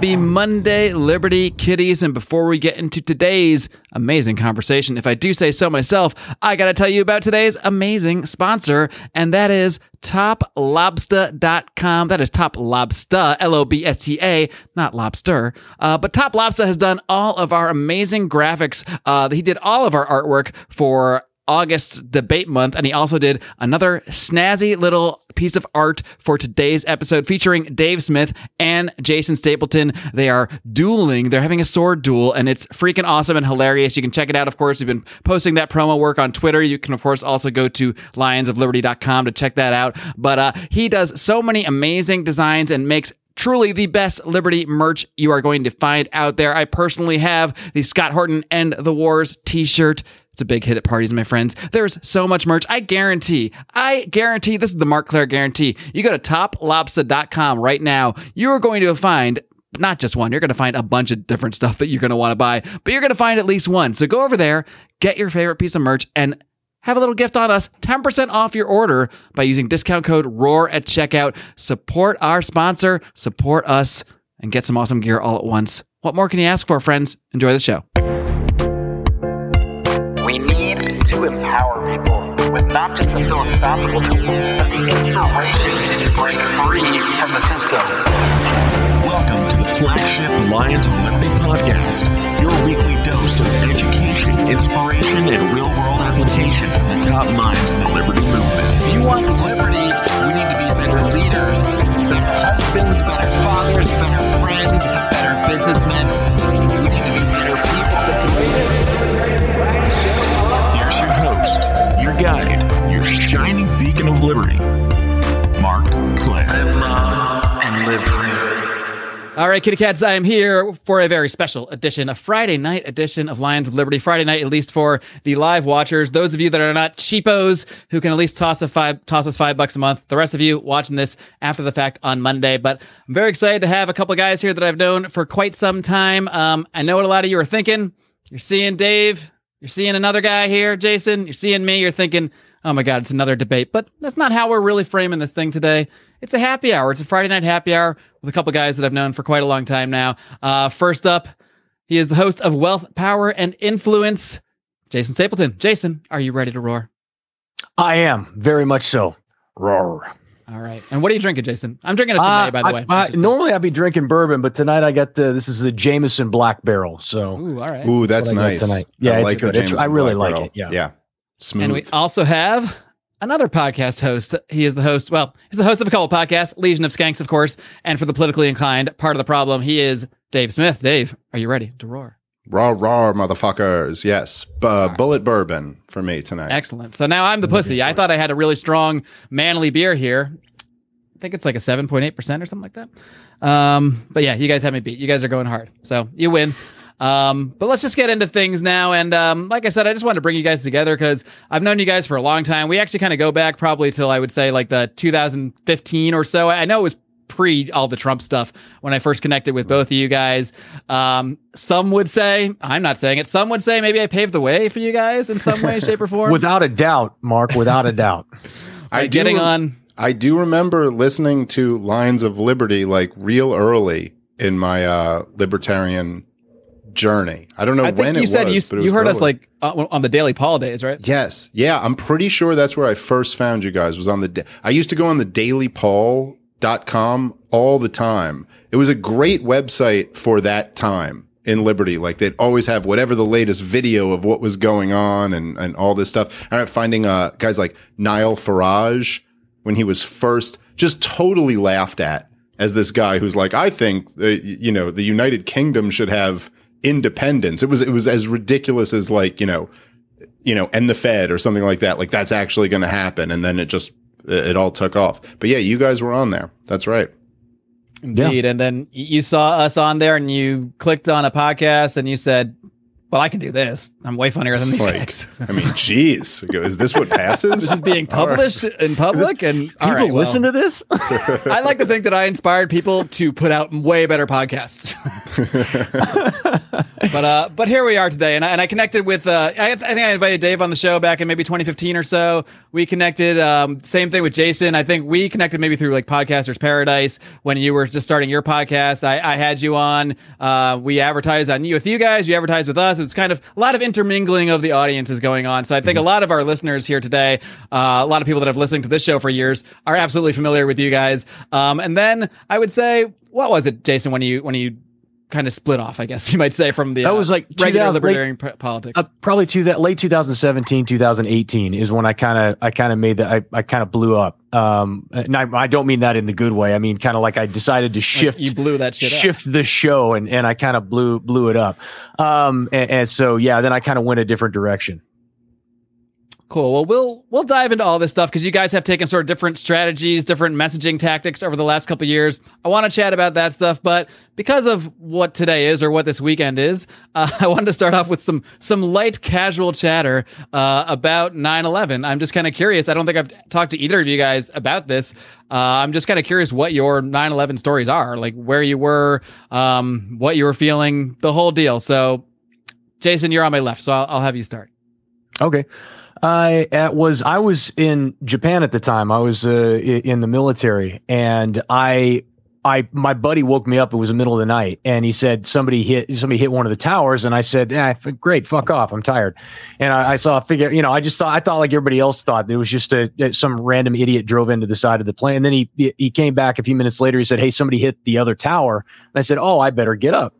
Happy Monday, Liberty Kitties. And before we get into today's amazing conversation, if I do say so myself, I got to tell you about today's amazing sponsor, and that is toplobsta.com. That is Top Lobsta, L O B S T A, not lobster. Uh, but Top Lobsta has done all of our amazing graphics. Uh, he did all of our artwork for August's debate month, and he also did another snazzy little piece of art for today's episode featuring Dave Smith and Jason Stapleton. They are dueling, they're having a sword duel, and it's freaking awesome and hilarious. You can check it out, of course. We've been posting that promo work on Twitter. You can, of course, also go to lionsofliberty.com to check that out. But uh, he does so many amazing designs and makes truly the best Liberty merch you are going to find out there. I personally have the Scott Horton End the Wars t shirt. It's a big hit at parties, my friends. There's so much merch. I guarantee, I guarantee, this is the Marc Clair guarantee. You go to toplobsta.com right now, you're going to find not just one, you're going to find a bunch of different stuff that you're going to want to buy, but you're going to find at least one. So go over there, get your favorite piece of merch, and have a little gift on us 10% off your order by using discount code ROAR at checkout. Support our sponsor, support us, and get some awesome gear all at once. What more can you ask for, friends? Enjoy the show. We need to empower people with not just the philosophical tools, but the inspiration break free from the system. Welcome to the flagship Lions of Liberty podcast, your weekly dose of education, inspiration, and real world application from the top minds in the liberty movement. If you want liberty, we need to be better leaders, better husbands, better fathers, better friends, better businessmen. We need to be better people. Here's your host, your guide, your shining beacon of liberty, Marc Clair. Live long and live free. All right, kitty cats, I am here for a very special edition, a Friday night edition of Lions of Liberty. Friday night, at least for the live watchers. Those of you that are not cheapos who can at least toss a five, toss us five bucks a month. The rest of you watching this after the fact on Monday. But I'm very excited to have a couple guys here that I've known for quite some time. Um, I know what a lot of you are thinking. You're seeing Dave. You're seeing another guy here, Jason. You're seeing me. You're thinking, oh my God, it's another debate. But that's not how we're really framing this thing today. It's a happy hour. It's a Friday night happy hour with a couple guys that I've known for quite a long time now. Uh, first up, he is the host of Wealth, Power, and Influence, Jason Stapleton. Jason, are you ready to roar? I am very much so. Roar. All right. And what are you drinking, Jason? I'm drinking a Chimay, Uh, by the I- way. I- I should say. normally I'd be drinking bourbon, but tonight I got the, this is the Jameson Black Barrel. So Ooh, all right. Ooh, that's what nice. tonight. Yeah, I it's like good. It's- I really Black like Barrel. it, yeah. yeah, smooth. And we also have another podcast host. He is the host, well, he's the host of a couple podcasts, Legion of Skanks, of course, and for the politically inclined, part of the problem, he is Dave Smith. Dave, are you ready to roar? raw, raw, motherfuckers. Yes, B- uh, Bulleit bourbon for me tonight. Excellent. So now I'm the pussy. I thought I had a really strong, manly beer here. I think it's like a 7.8% or something like that. Um, but yeah, you guys have me beat. You guys are going hard. So you win. Um, but let's just get into things now. And um, like I said, I just wanted to bring you guys together because I've known you guys for a long time. We actually kind of go back probably till I would say like the 2015 or so. I know it was pre all the Trump stuff when I first connected with both of you guys. Um, some would say, I'm not saying it, some would say maybe I paved the way for you guys in some way, shape, or form. without a doubt, Marc, without a doubt. By I do getting rem- on. I do remember listening to Lions of Liberty like real early in my uh, libertarian journey. I don't know I when think you it said was, you, you heard us like uh, on the Daily Paul days, right? Yes. Yeah, I'm pretty sure that's where I first found you guys was on the da- I used to go on the dailypaul.com all the time. It was a great website for that time in Liberty. Like they'd always have whatever the latest video of what was going on and, and all this stuff. I remember finding uh, guys like Nigel Farage when he was first just totally laughed at as this guy who's like, I think uh, you know the United Kingdom should have independence. It was it was as ridiculous as like you know you know, and the Fed or something like that. Like that's actually going to happen. And then it just, it it all took off. But yeah, you guys were on there. That's right. Indeed. And then you saw us on there and you clicked on a podcast and you said, well, I can do this. I'm way funnier than these Like, guys. I mean, geez, is this what passes? this is being published in public. And People right, well, listen to this? I like to think that I inspired people to put out way better podcasts. but uh, but here we are today, and I, and I connected with. Uh, I, I think I invited Dave on the show back in maybe 2015 or so. We connected. Um, same thing with Jason. I think we connected maybe through like Podcasters Paradise when you were just starting your podcast. I, I had you on. Uh, we advertised on you with you guys. You advertised with us. It was kind of a lot of intermingling of the audiences going on. So I think a lot of our listeners here today, uh, a lot of people that have listened to this show for years, are absolutely familiar with you guys. Um, and then I would say, what was it, Jason? When you when you kind of split off, I guess you might say from the That uh, was like regular 2000 libertarian p- politics. Uh, probably to that late 2017, 2018 is when I kind of I kind of made that I, I kind of blew up. Um, and I, I don't mean that in the good way. I mean kind of like I decided to shift you blew that shit up. shift the show and and I kind of blew blew it up. Um, and, and so yeah, then I kind of went a different direction. Cool. Well, we'll we'll dive into all this stuff because you guys have taken sort of different strategies, different messaging tactics over the last couple years. I want to chat about that stuff, but because of what today is or what this weekend is, uh, I wanted to start off with some some light, casual chatter uh, about 9/11. I'm just kind of curious. I don't think I've talked to either of you guys about this. Uh, I'm just kind of curious what your 9/11 stories are, like where you were, um, what you were feeling, the whole deal. So, Jason, you're on my left, so I'll, I'll have you start. Okay. I uh, was I was in Japan at the time. I was uh, in the military, and I I my buddy woke me up. It was the middle of the night, and he said somebody hit somebody hit one of the towers, and I said, f- "Great, fuck off, I'm tired." And I, I saw a figure. You know, I just thought I thought like everybody else thought it was just a- some random idiot drove into the side of the plane. And then he he came back a few minutes later. He said, "Hey, somebody hit the other tower," and I said, "Oh, I better get up."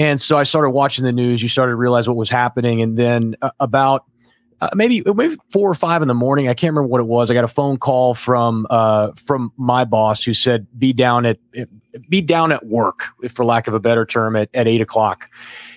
And so I started watching the news. You started to realize what was happening, and then uh, about uh, maybe maybe four or five in the morning. I can't remember what it was. I got a phone call from uh, from my boss who said, "Be down at be down at work, for lack of a better term, at, at eight o'clock."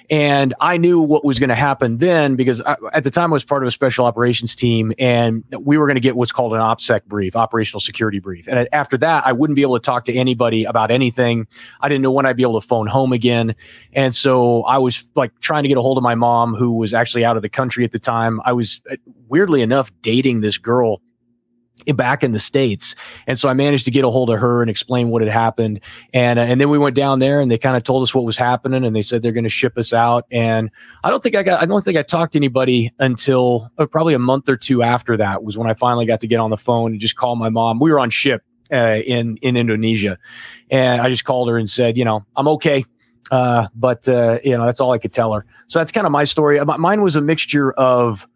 And I knew what was going to happen then because I, at the time I was part of a special operations team, and we were going to get what's called an OPSEC brief, operational security brief. And after that, I wouldn't be able to talk to anybody about anything. I didn't know when I'd be able to phone home again. And so I was like trying to get a hold of my mom, who was actually out of the country at the time. I was uh, weirdly enough dating this girl back in the states. And so i managed to get a hold of her and explain what had happened. And uh, and then we went down there and they kind of told us what was happening and they said they're going to ship us out. And i don't think i got i don't think i talked to anybody until uh, probably a month or two after that was when i finally got to get on the phone and just call my mom. We were on ship uh, in in indonesia. And i just called her and said you know i'm okay. Uh, but uh, you know that's all I could tell her. So that's kind of my story. Uh, Mine was a mixture of,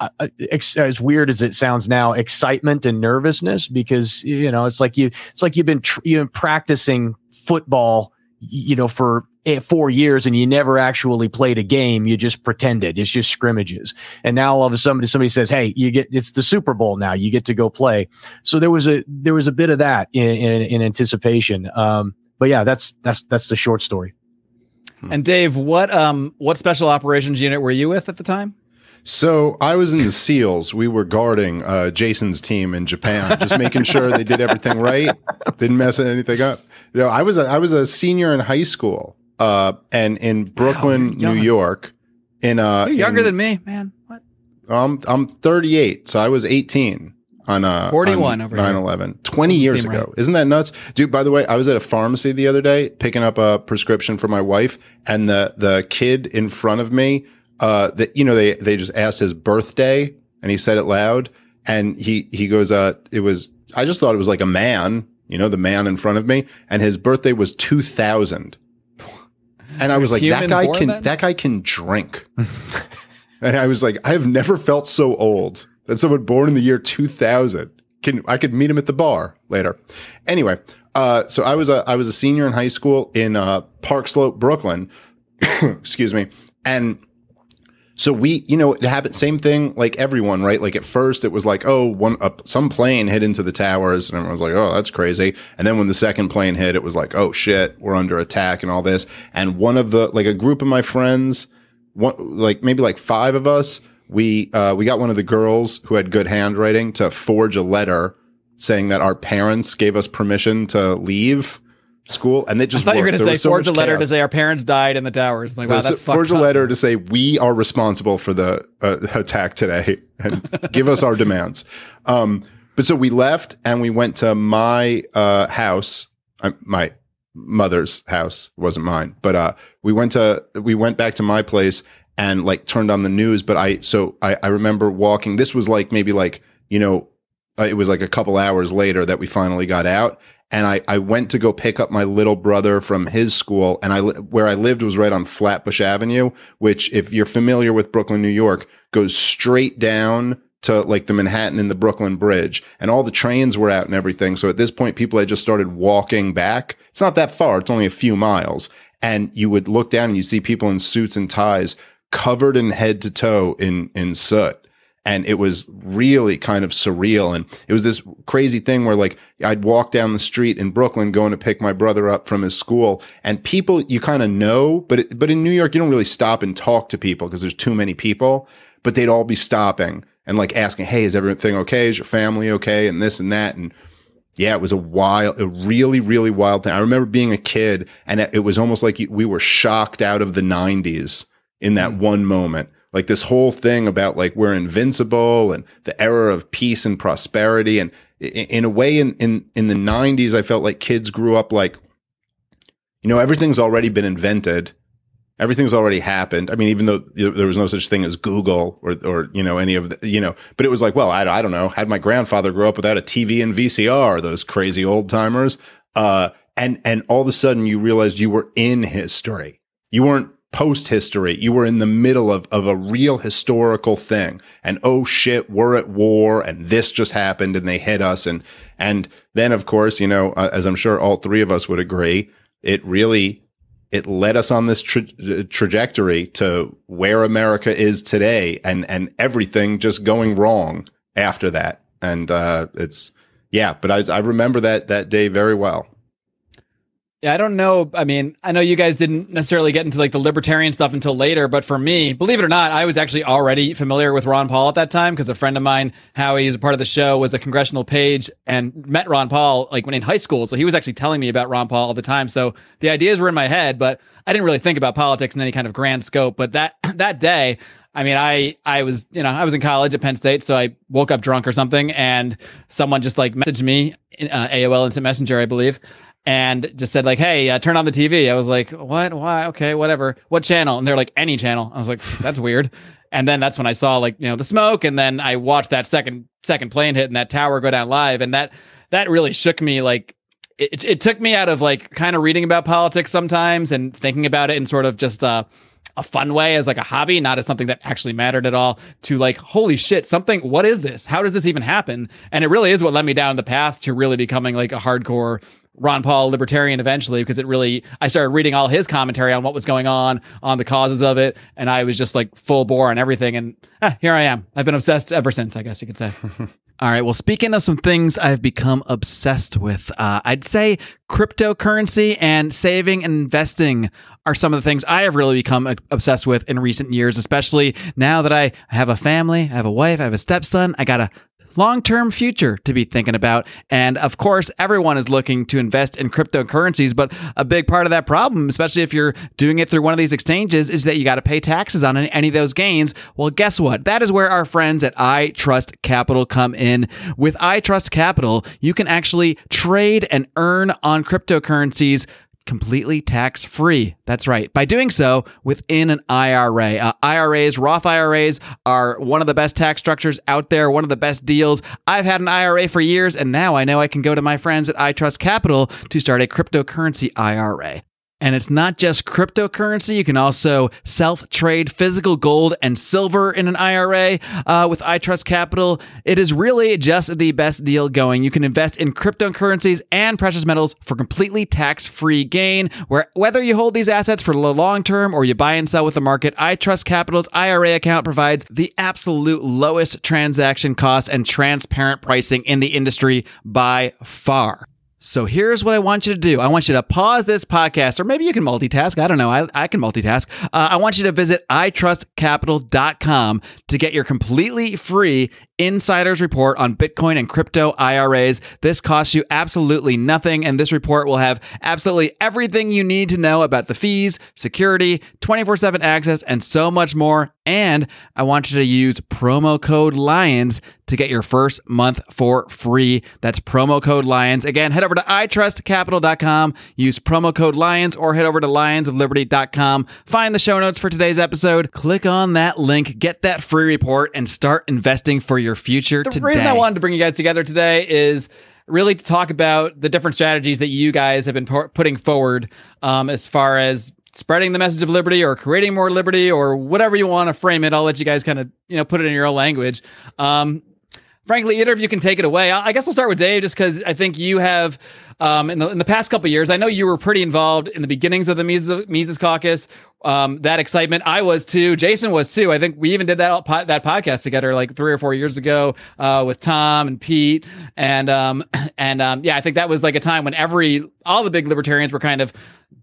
as weird as it sounds now, excitement and nervousness because you know it's like you it's like you've been tr- you've been practicing football, you know, for eh, four years and you never actually played a game. You just pretended. It's just scrimmages. And now all of a sudden somebody says, "Hey, you get it's the Super Bowl now. You get to go play." So there was a there was a bit of that in in, in anticipation. Um, but yeah, that's that's that's the short story. And Dave, what um what special operations unit were you with at the time? So I was in the SEALs. We were guarding uh, Jason's team in Japan, just making sure they did everything right, didn't mess anything up. You know, I was a, I was a senior in high school, uh, and in Brooklyn, you're New. York. In uh, You're younger in- than me, man. What? I'm I'm 38, so I was 18 on uh 41 on over here. 9/11, 20 years ago. right. Isn't that nuts, dude? By the way, I was at a pharmacy the other day picking up a prescription for my wife, and the the kid in front of me, uh, that you know they they just asked his birthday, and he said it loud, and he he goes, uh, it was I just thought it was like a man, you know, the man in front of me, and his birthday was 2000. And I was like, that guy can then? that guy can drink. And I was like, I have never felt so old that someone born in the year 2000 can I could meet him at the bar later. Anyway, uh, so I was a I was a senior in high school in uh, Park Slope, Brooklyn. Excuse me, and so we, you know, it happened. Same thing, like everyone, right? Like at first, it was like, oh, one uh, some plane hit into the towers, and everyone was like, oh, that's crazy. And then when the second plane hit, it was like, oh shit, we're under attack and all this. And one of the like a group of my friends, one like maybe like five of us, we uh, we got one of the girls who had good handwriting to forge a letter saying that our parents gave us permission to leave school, and they just I thought you were going to say so forge a letter to say our parents died in the towers. Like, wow, So that's forge a letter to say we are responsible for the uh, attack today and give us our demands. Um, but so we left and we went to my uh, house, uh, my mother's house, wasn't mine. But uh, we went to we went back to my place and like turned on the news. But I so I, I remember walking. This was like maybe like you know uh, it was like a couple hours later that we finally got out. And I, I went to go pick up my little brother from his school. And I, where I lived was right on Flatbush Avenue, which if you're familiar with Brooklyn, New York, goes straight down to like the Manhattan and the Brooklyn Bridge. And all the trains were out and everything. So at this point, people had just started walking back. It's not that far. It's only a few miles. And you would look down and you see people in suits and ties covered in head to toe in, in soot and it was really kind of surreal. And it was this crazy thing where like I'd walk down the street in Brooklyn going to pick my brother up from his school and people you kind of know but it, but in New York you don't really stop and talk to people because there's too many people but they'd all be stopping and like asking hey is everything okay? Is your family okay? and this and that. And yeah, it was a wild, a really, really wild thing. I remember being a kid and it was almost like we were shocked out of the 90s in that mm. one moment like this whole thing about like we're invincible and the era of peace and prosperity. And in a way in in in the 90s i felt like kids grew up like you know everything's already been invented. Everything's already happened. I mean even though there was no such thing as google or or you know any of the you know but it was like well i, I don't know. Had my grandfather grow up without a tv and vcr those crazy old timers uh and and all of a sudden you realized you were in history. You weren't post history. You were in the middle of, of a real historical thing. And oh shit, we're at war and this just happened and they hit us. And, and then of course, you know, uh, as I'm sure all three of us would agree, it really, it led us on this tra- trajectory to where America is today and, and everything just going wrong after that. And, uh, it's, yeah, but I, I remember that, that day very well. Yeah, I don't know. I mean, I know you guys didn't necessarily get into like the libertarian stuff until later, but for me, believe it or not, I was actually already familiar with Ron Paul at that time because a friend of mine, Howie, who's a part of the show, was a congressional page and met Ron Paul like when in high school. So he was actually telling me about Ron Paul all the time. So the ideas were in my head, but I didn't really think about politics in any kind of grand scope. But that that day, I mean, I I was you know I was in college at Penn State, so I woke up drunk or something, and someone just like messaged me, uh, AOL Instant Messenger, I believe, and just said like, "Hey, uh, turn on the TV." I was like, "What? Why? Okay, whatever. What channel?" And they're like, "Any channel." I was like, "That's weird." And then that's when I saw like you know the smoke, and then I watched that second second plane hit and that tower go down live, and that that really shook me. Like it, it took me out of like kind of reading about politics sometimes and thinking about it in sort of just uh, a fun way as like a hobby, not as something that actually mattered at all. To like, holy shit, something. What is this? How does this even happen? And it really is what led me down the path to really becoming like a hardcore Ron Paul libertarian eventually because it really I started reading all his commentary on what was going on on the causes of it and I was just like full bore on everything and ah, here I am. I've been obsessed ever since, I guess you could say. all right. Well, speaking of some things I've become obsessed with, uh, I'd say cryptocurrency and saving and investing are some of the things I have really become obsessed with in recent years, especially now that I have a family, I have a wife, I have a stepson, I got a long term future to be thinking about. And of course, everyone is looking to invest in cryptocurrencies, but a big part of that problem, especially if you're doing it through one of these exchanges, is that you got to pay taxes on any of those gains. Well, guess what? That is where our friends at iTrust Capital come in. With iTrust Capital, you can actually trade and earn on cryptocurrencies completely tax free. That's right. By doing so within an IRA. Uh, IRAs, Roth IRAs are one of the best tax structures out there, one of the best deals. I've had an IRA for years, and now I know I can go to my friends at iTrust Capital to start a cryptocurrency IRA. And it's not just cryptocurrency. You can also self trade physical gold and silver in an IRA uh, with iTrust Capital. It is really just the best deal going. You can invest in cryptocurrencies and precious metals for completely tax free gain. Where whether you hold these assets for the long term or you buy and sell with the market, iTrust Capital's IRA account provides the absolute lowest transaction costs and transparent pricing in the industry by far. So here's what I want you to do. I want you to pause this podcast, or maybe you can multitask. I don't know. I, I can multitask. Uh, I want you to visit itrustcapital.com to get your completely free insider's report on Bitcoin and crypto IRAs. This costs you absolutely nothing, and this report will have absolutely everything you need to know about the fees, security, 24 7 access, and so much more. And I want you to use promo code LIONS to get your first month for free. That's promo code LIONS. Again, head over to itrustcapital.com, use promo code LIONS, or head over to lionsofliberty.com. Find the show notes for today's episode, click on that link, get that free report, and start investing for your future The today. reason I wanted to bring you guys together today is really to talk about the different strategies that you guys have been pu- putting forward um, as far as spreading the message of liberty or creating more liberty or whatever you want to frame it. I'll let you guys kind of you know put it in your own language. Um, frankly, either of you can take it away. I guess we'll start with Dave, just because I think you have, um, in the in the past couple years, I know you were pretty involved in the beginnings of the Mises, Mises Caucus. Um, that excitement, I was too. Jason was too. I think we even did that that podcast together like three or four years ago uh, with Tom and Pete, and um, and um, yeah, I think that was like a time when every all the big libertarians were kind of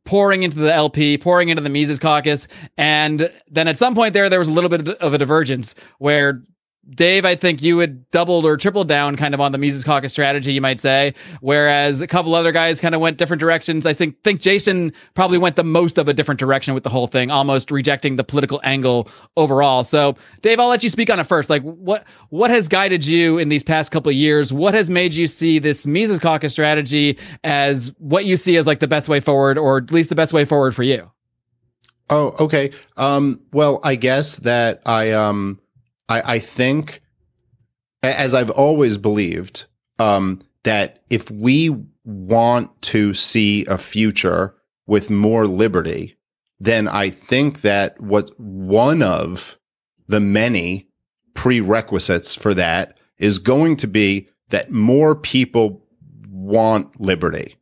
pouring into the LP, pouring into the Mises Caucus, and then at some point there, there was a little bit of a divergence where Dave, I think you had doubled or tripled down kind of on the Mises Caucus strategy, you might say, whereas a couple other guys kind of went different directions. I think think Jason probably went the most of a different direction with the whole thing, almost rejecting the political angle overall. So, Dave, I'll let you speak on it first. Like, what what has guided you in these past couple of years? What has made you see this Mises Caucus strategy as what you see as like the best way forward, or at least the best way forward for you? Oh, okay. Um, well, I guess that I um I, I think as I've always believed, um, that if we want to see a future with more liberty, then I think that what one of the many prerequisites for that is going to be that more people want liberty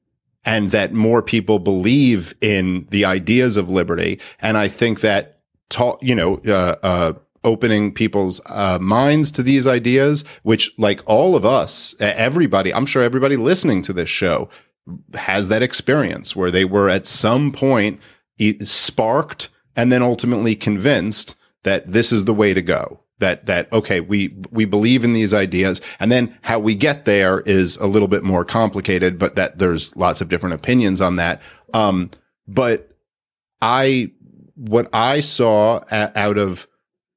and that more people believe in the ideas of liberty. And I think that, ta- you know, uh, uh, opening people's uh, minds to these ideas, which, like all of us, everybody, I'm sure everybody listening to this show has that experience where they were at some point sparked and then ultimately convinced that this is the way to go that that okay we we believe in these ideas. And then how we get there is a little bit more complicated but that there's lots of different opinions on that. Um but i what i saw a- out of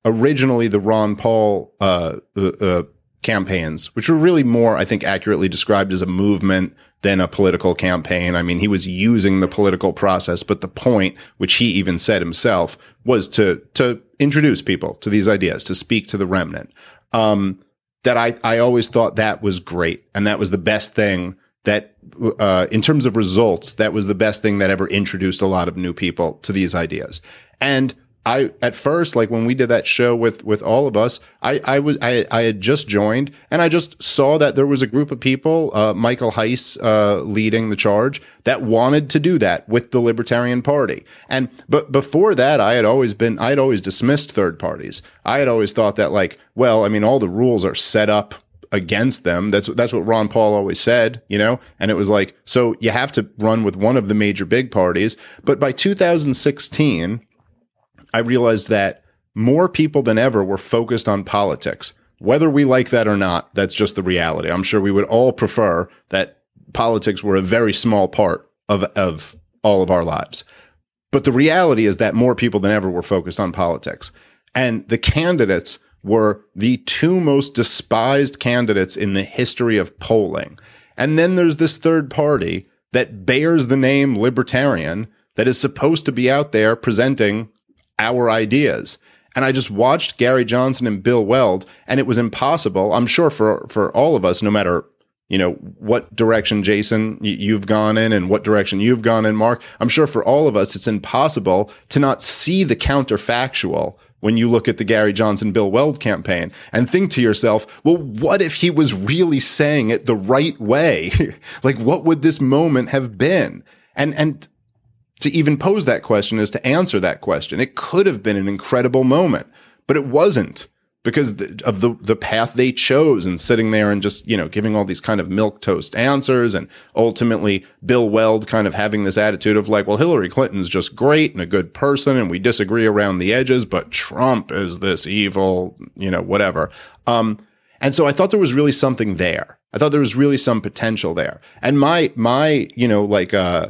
originally the ron paul uh, uh, uh campaigns which were really more i think accurately described as a movement than a political campaign. I mean, he was using the political process, but the point, which he even said himself, was to to introduce people to these ideas, to speak to the remnant. Um, that I I always thought that was great, and that was the best thing that, uh, in terms of results, that was the best thing that ever introduced a lot of new people to these ideas. And I at first, like when we did that show with with all of us, I I was I I had just joined and I just saw that there was a group of people, uh, Michael Heise uh, leading the charge, that wanted to do that with the Libertarian Party. And but before that, I had always been I had always dismissed third parties. I had always thought that like, well, I mean, all the rules are set up against them. That's that's what Ron Paul always said, you know. And it was like, so you have to run with one of the major big parties. But by 2016 I realized that more people than ever were focused on politics. Whether we like that or not, that's just the reality. I'm sure we would all prefer that politics were a very small part of, of all of our lives. But the reality is that more people than ever were focused on politics. And the candidates were the two most despised candidates in the history of polling. And then there's this third party that bears the name libertarian that is supposed to be out there presenting our ideas. And I just watched Gary Johnson and Bill Weld, and it was impossible. I'm sure for for all of us, no matter you know what direction Jason you've gone in and what direction you've gone in, Marc. I'm sure for all of us, it's impossible to not see the counterfactual when you look at the Gary Johnson Bill Weld campaign and think to yourself, well, what if he was really saying it the right way? like, what would this moment have been? And and to even pose that question is to answer that question. It could have been an incredible moment, but it wasn't because of the the path they chose and sitting there and just you know giving all these kind of milk toast answers and ultimately Bill Weld kind of having this attitude of like well Hillary Clinton's just great and a good person and we disagree around the edges but Trump is this evil you know whatever um And so I thought there was really something there. I thought there was really some potential there. And my my, you know, like uh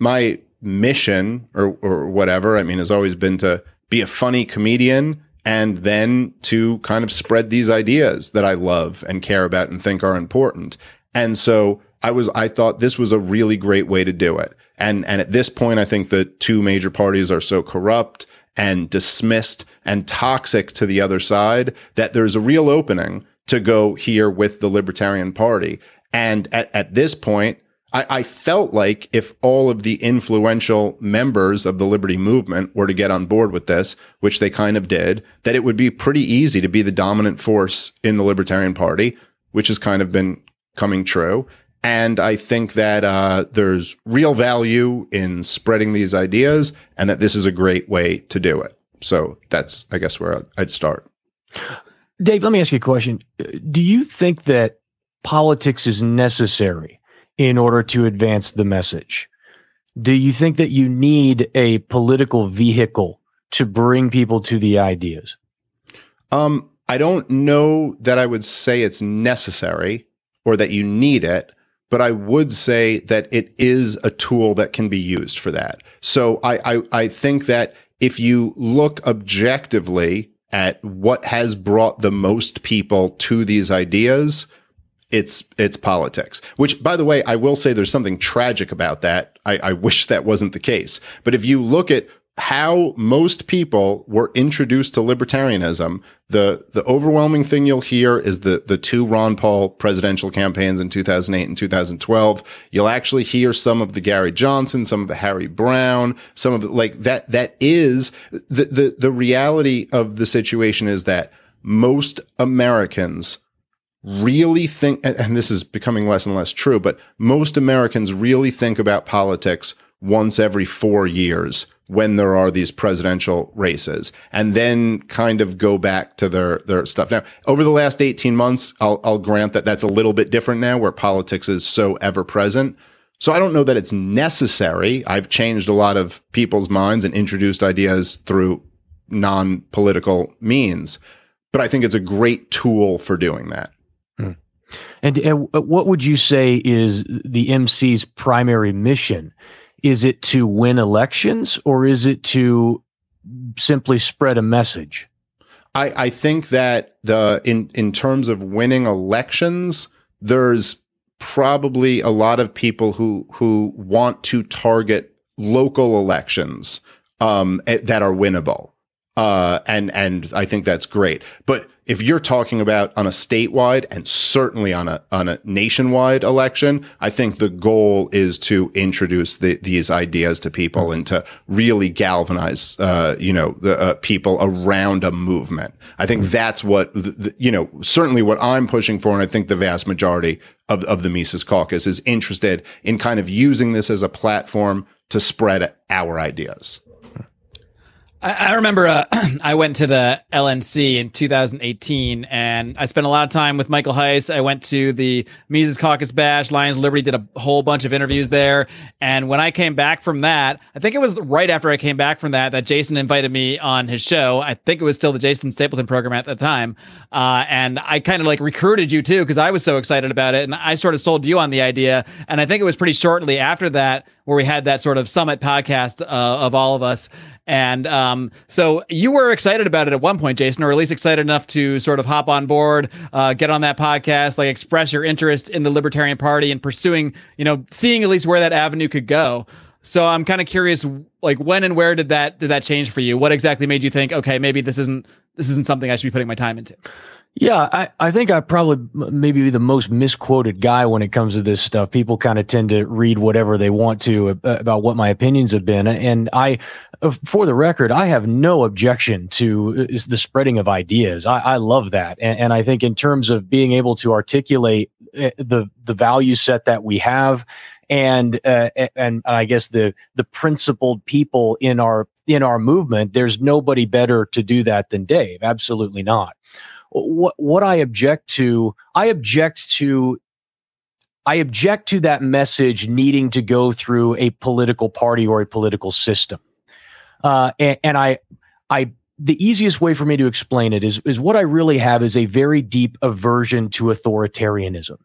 my mission or or whatever, I mean, has always been to be a funny comedian and then to kind of spread these ideas that I love and care about and think are important. And so I was I thought this was a really great way to do it. And and at this point I think the two major parties are so corrupt and dismissed and toxic to the other side that there's a real opening to go here with the Libertarian Party. And at, at this point, I, I, felt like if all of the influential members of the Liberty movement were to get on board with this, which they kind of did, that it would be pretty easy to be the dominant force in the Libertarian Party, which has kind of been coming true. And I think that uh, there's real value in spreading these ideas and that this is a great way to do it. So that's, I guess, where I'd start. Dave, let me ask you a question. Do you think that politics is necessary in order to advance the message? Do you think that you need a political vehicle to bring people to the ideas? Um, I don't know that I would say it's necessary or that you need it but I would say that it is a tool that can be used for that. So I, I, I think that if you look objectively at what has brought the most people to these ideas, it's it's politics. Which, by the way, I will say there's something tragic about that. I, I wish that wasn't the case. But if you look at how most people were introduced to libertarianism. The the overwhelming thing you'll hear is the the two Ron Paul presidential campaigns in 2008 and 2012. You'll actually hear some of the Gary Johnson, some of the Harry Browne, some of the, like that that is the the the reality of the situation is that most Americans really think and this is becoming less and less true, but most Americans really think about politics once every 4 years when there are these presidential races and then kind of go back to their their stuff. Now, over the last 18 months, I'll I'll grant that that's a little bit different now where politics is so ever present. So I don't know that it's necessary. I've changed a lot of people's minds and introduced ideas through non-political means, but I think it's a great tool for doing that. And, and what would you say is the MC's primary mission? Is it to win elections or is it to simply spread a message? I, I think that the in in terms of winning elections, there's probably a lot of people who who want to target local elections um, eh, that are winnable, uh, and and I think that's great. But if you're talking about on a statewide and certainly on a on a nationwide election, I think the goal is to introduce the, these ideas to people and to really galvanize, uh, you know, the uh, people around a movement. I think that's what the, the, you know, certainly what I'm pushing for, and I think the vast majority of of the Mises Caucus is interested in kind of using this as a platform to spread our ideas. I, I remember uh, I went to the LNC in 2018, and I spent a lot of time with Michael Heise. I went to the Mises Caucus Bash. Lions Liberty did a whole bunch of interviews there. And when I came back from that, I think it was right after I came back from that that Jason invited me on his show. I think it was still the Jason Stapleton program at the time, uh, and I kind of like recruited you too because I was so excited about it, and I sort of sold you on the idea. And I think it was pretty shortly after that where we had that sort of summit podcast uh, of all of us. And um, so you were excited about it at one point, Jason, or at least excited enough to sort of hop on board, uh, get on that podcast, like express your interest in the Libertarian Party and pursuing, you know, seeing at least where that avenue could go. So I'm kind of curious, like when and where did that did that change for you? What exactly made you think, okay, maybe this isn't this isn't something I should be putting my time into? Yeah, I, I think I probably maybe be the most misquoted guy when it comes to this stuff. People kind of tend to read whatever they want to about what my opinions have been. And I, uh, for the record, I have no objection to uh, the spreading of ideas. I, I love that. And, and I think in terms of being able to articulate uh, the, the value set that we have and, uh, and I guess the, the principled people in our, in our movement, there's nobody better to do that than Dave. Absolutely not what what I object to, I object to I object to that message needing to go through a political party or a political system. Uh, and, and I I the easiest way for me to explain it is, is what I really have is a very deep aversion to authoritarianism.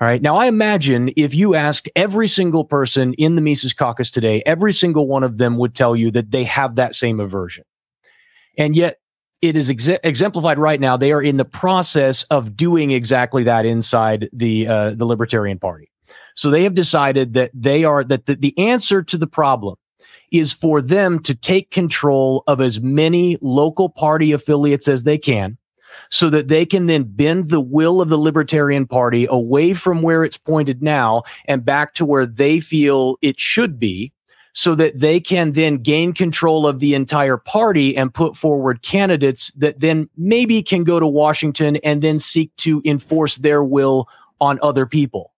All right. Now, I imagine if you asked every single person in the Mises caucus today, every single one of them would tell you that they have that same aversion. And yet, it is ex- exemplified right now. They are in the process of doing exactly that inside the uh, the Libertarian Party. So they have decided that they are that the, the answer to the problem is for them to take control of as many local party affiliates as they can so that they can then bend the will of the Libertarian Party away from where it's pointed now and back to where they feel it should be so that they can then gain control of the entire party and put forward candidates that then maybe can go to Washington and then seek to enforce their will on other people.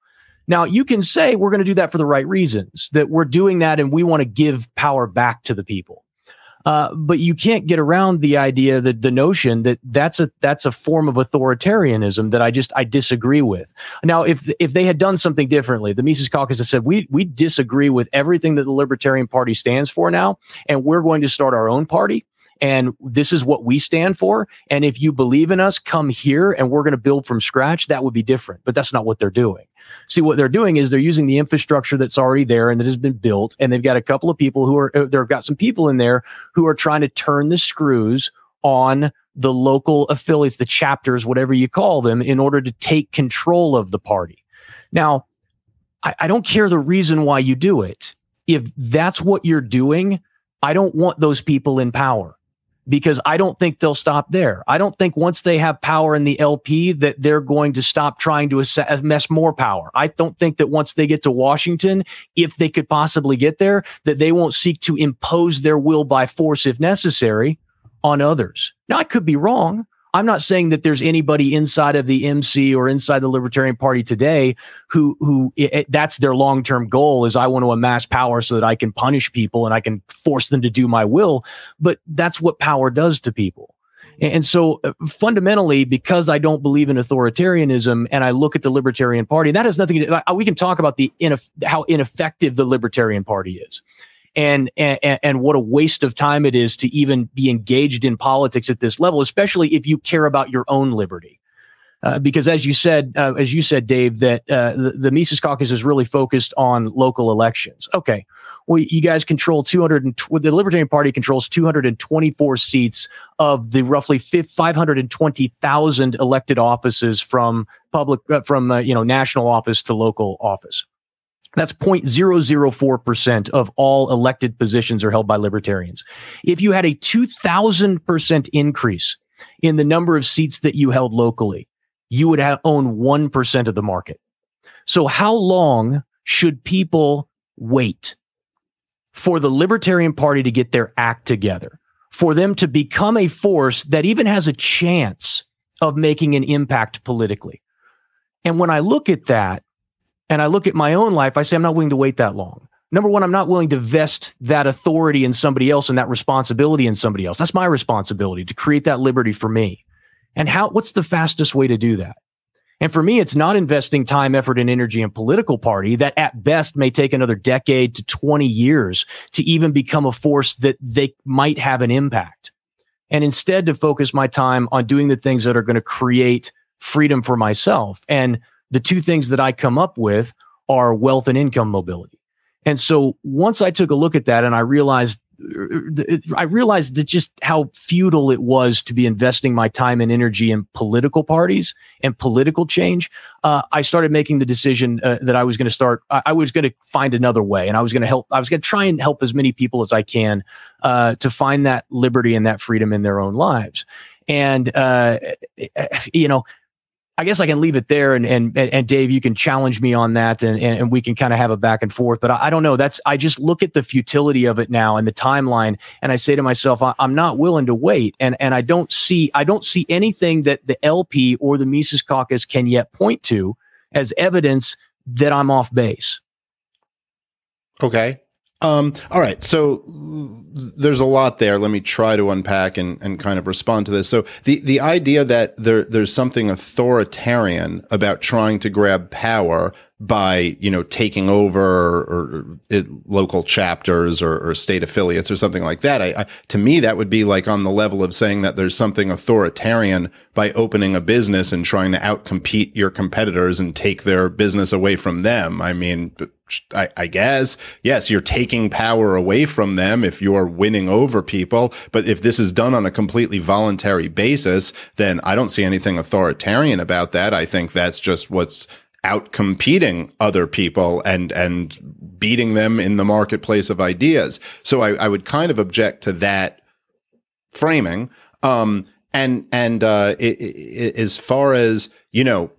Now, you can say we're going to do that for the right reasons, that we're doing that and we want to give power back to the people. Uh, but you can't get around the idea that the notion that that's a that's a form of authoritarianism that I just I disagree with. Now, if if they had done something differently, the Mises Caucus has said we we disagree with everything that the Libertarian Party stands for now, and we're going to start our own party and this is what we stand for. And if you believe in us, come here and we're going to build from scratch. That would be different, but that's not what they're doing. See, what they're doing is they're using the infrastructure that's already there and that has been built. And they've got a couple of people who are, uh, they've got some people in there who are trying to turn the screws on the local affiliates, the chapters, whatever you call them, in order to take control of the party. Now, I, I don't care the reason why you do it. If that's what you're doing, I don't want those people in power because I don't think they'll stop there. I don't think once they have power in the LP that they're going to stop trying to amass more power. I don't think that once they get to Washington, if they could possibly get there, that they won't seek to impose their will by force if necessary on others. Now, I could be wrong. I'm not saying that there's anybody inside of the MC or inside the Libertarian Party today who who it, that's their long term goal is I want to amass power so that I can punish people and I can force them to do my will. But that's what power does to people. And so uh, fundamentally, because I don't believe in authoritarianism and I look at the Libertarian Party, that has nothing to do, we can talk about the how ineffective the Libertarian Party is and, and and what a waste of time it is to even be engaged in politics at this level, especially if you care about your own liberty. Uh, because as you said, uh, as you said, Dave, that uh, the, the, Mises Caucus is really focused on local elections. Okay, well, you guys control 200. And the Libertarian Party controls 224 seats of the roughly 520,000 elected offices from public, uh, from uh, you know national office to local office. That's 0.004% of all elected positions are held by libertarians. If you had a 2000% increase in the number of seats that you held locally, you would have own 1% of the market. So how long should people wait for the Libertarian Party to get their act together, for them to become a force that even has a chance of making an impact politically? And when I look at that, and I look at my own life, I say, I'm not willing to wait that long. Number one, I'm not willing to vest that authority in somebody else and that responsibility in somebody else. That's my responsibility to create that liberty for me. And how, what's the fastest way to do that? And for me, it's not investing time, effort, and energy in political party that at best may take another decade to 20 years to even become a force that they might have an impact. And instead to focus my time on doing the things that are going to create freedom for myself. And the two things that I come up with are wealth and income mobility. And so once I took a look at that and I realized I realized that just how futile it was to be investing my time and energy in political parties and political change. Uh, I started making the decision uh, that I was going to start. I, I was going to find another way, and I was going to help. I was going to try and help as many people as I can uh, to find that liberty and that freedom in their own lives. And uh, you know, I guess I can leave it there, and and and Dave, you can challenge me on that, and and, and we can kind of have a back and forth. But I, I, don't know. That's I just look at the futility of it now and the timeline, and I say to myself, I, am not willing to wait, and and I don't see I don't see anything that the LP or the Mises Caucus can yet point to as evidence that I'm off base. Okay, Um, all right. So there's a lot there. Let me try to unpack and, and kind of respond to this. So the, the idea that there, there's something authoritarian about trying to grab power by, you know, taking over or, or it, local chapters or, or, state affiliates or something like that. I, I, to me, that would be like on the level of saying that there's something authoritarian by opening a business and trying to outcompete your competitors and take their business away from them. I mean, I, I, guess, yes, you're taking power away from them if you're winning over people. But if this is done on a completely voluntary basis, then I don't see anything authoritarian about that. I think that's just what's out competing other people and, and beating them in the marketplace of ideas. So I, I would kind of object to that framing. Um, and, and, uh, it, it, as far as, you know,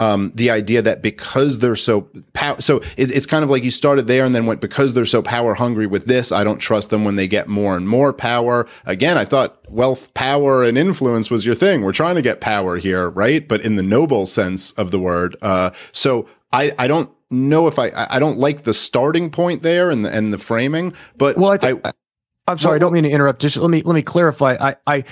um, the idea that because they're so pow- so it, it's kind of like you started there and then went because they're so power hungry with this i don't trust them when they get more and more power. Again i thought wealth power and influence was your thing. We're trying to get power here right? But in the noble sense of the word uh, so i i don't know if i i don't like the starting point there and the, and the framing but well i, I I'm sorry, I don't mean to interrupt. Just let me let me clarify. I, I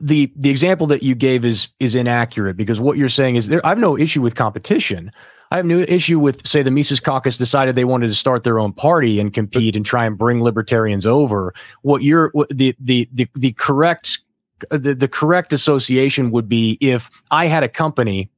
the the example that you gave is is inaccurate because what you're saying is there. I have no issue with competition. I have no issue with say the Mises Caucus decided they wanted to start their own party and compete and try and bring libertarians over. What you're what the the the the correct the, the correct association would be if I had a company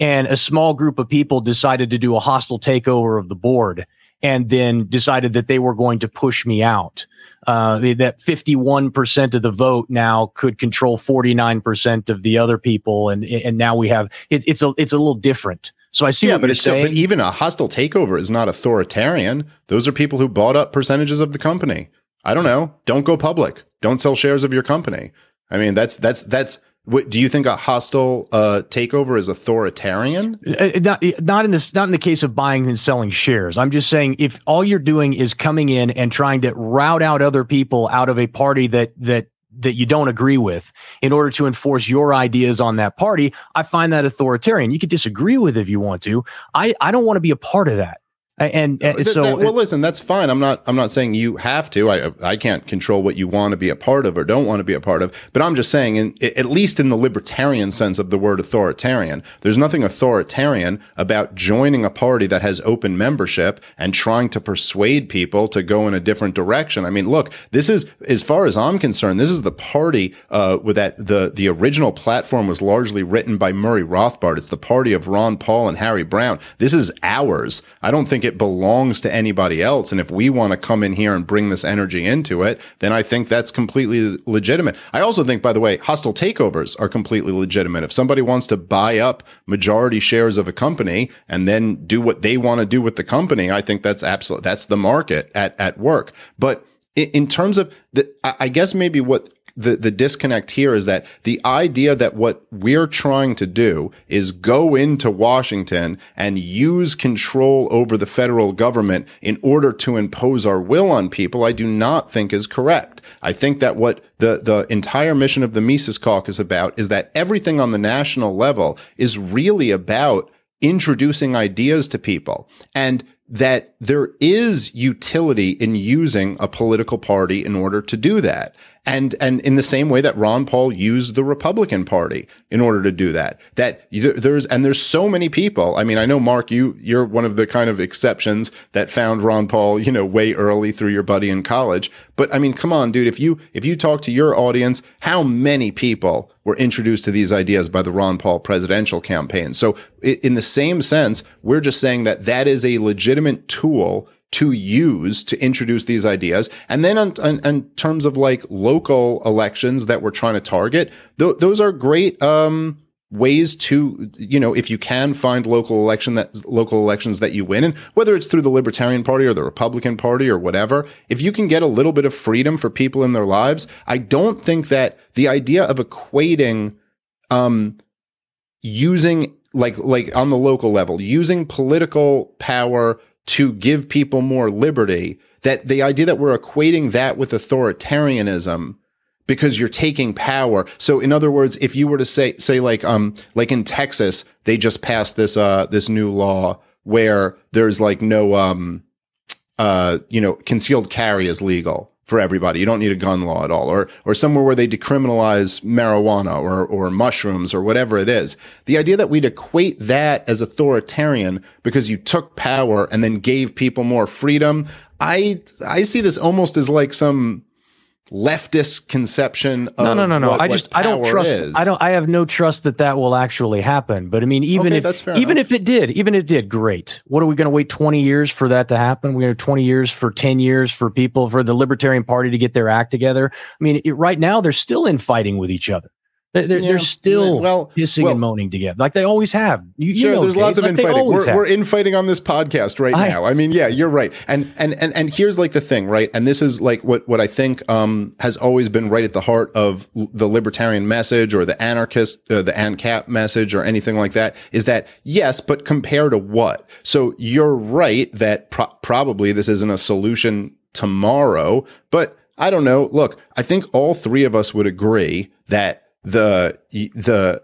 and a small group of people decided to do a hostile takeover of the board and then decided that they were going to push me out. Uh, that 51% of the vote now could control 49% of the other people. And, and now we have, it, it's a, it's a little different. So I see yeah, but it's saying. Still, but even a hostile takeover is not authoritarian. Those are people who bought up percentages of the company. I don't know. Don't go public. Don't sell shares of your company. I mean, that's, that's, that's, what, do you think a hostile uh, takeover is authoritarian? Uh, not, not in this, not in the case of buying and selling shares. I'm just saying if all you're doing is coming in and trying to rout out other people out of a party that that that you don't agree with in order to enforce your ideas on that party, I find that authoritarian. You could disagree with if you want to. I I don't want to be a part of that. And, and so, that, well, listen, that's fine. I'm not. I'm not saying you have to. I I can't control what you want to be a part of or don't want to be a part of. But I'm just saying, in, at least in the libertarian sense of the word authoritarian, there's nothing authoritarian about joining a party that has open membership and trying to persuade people to go in a different direction. I mean, look, this is, as far as I'm concerned, this is the party uh, with that the the original platform was largely written by Murray Rothbard. It's the party of Ron Paul and Harry Browne. This is ours. I don't think it belongs to anybody else. And if we want to come in here and bring this energy into it, then I think that's completely legitimate. I also think, by the way, hostile takeovers are completely legitimate. If somebody wants to buy up majority shares of a company and then do what they want to do with the company, I think that's absolutely, that's the market at, at work. But in terms of the, I guess maybe what the, the disconnect here is that the idea that what we're trying to do is go into Washington and use control over the federal government in order to impose our will on people, I do not think is correct. I think that what the, the entire mission of the Mises Caucus about is that everything on the national level is really about introducing ideas to people. And that there is utility in using a political party in order to do that. And, and in the same way that Ron Paul used the Republican Party in order to do that, that there's, and there's so many people. I mean, I know Marc, you, you're one of the kind of exceptions that found Ron Paul, you know, way early through your buddy in college. But I mean, come on, dude, if you, if you talk to your audience, how many people were introduced to these ideas by the Ron Paul presidential campaign? So in the same sense, we're just saying that that is a legitimate tool to use to introduce these ideas. And then on, on, in terms of like local elections that we're trying to target, th- those are great, um, ways to, you know, if you can find local election that local elections that you win, and whether it's through the Libertarian Party or the Republican Party or whatever, if you can get a little bit of freedom for people in their lives, I don't think that the idea of equating, um, using like like on the local level, using political power to give people more liberty, that the idea that we're equating that with authoritarianism because you're taking power. So in other words, if you were to say say like um like in Texas, they just passed this uh this new law where there's like no um uh, you know, concealed carry is legal for everybody. You don't need a gun law at all, or or somewhere where they decriminalize marijuana or or mushrooms or whatever it is. The idea that we'd equate that as authoritarian because you took power and then gave people more freedom, I I see this almost as like some leftist conception of no, no, no, no. what- I just I don't trust. is. I don't. I have no trust that that will actually happen. But I mean, even Okay, if that's fair even enough. if it did, even if it did, great. What are we going to wait twenty years for that to happen? We're going to twenty years for ten years for people for the Libertarian Party to get their act together. I mean, it, right now they're still infighting with each other. They're, they're, Yeah, they're still well- hissing well- and moaning together, like they always have. You, you Sure, know, there's Dave, lots of like infighting. We're, have. we're infighting on this podcast right I- now. I mean, yeah, you're right. And and and and here's like the thing, right? And this is like what what I think um, has always been right at the heart of the libertarian message or the anarchist, uh, the ANCAP message or anything like that is that yes, but compared to what? So you're right that pro- probably this isn't a solution tomorrow, but I don't know. Look, I think all three of us would agree that the the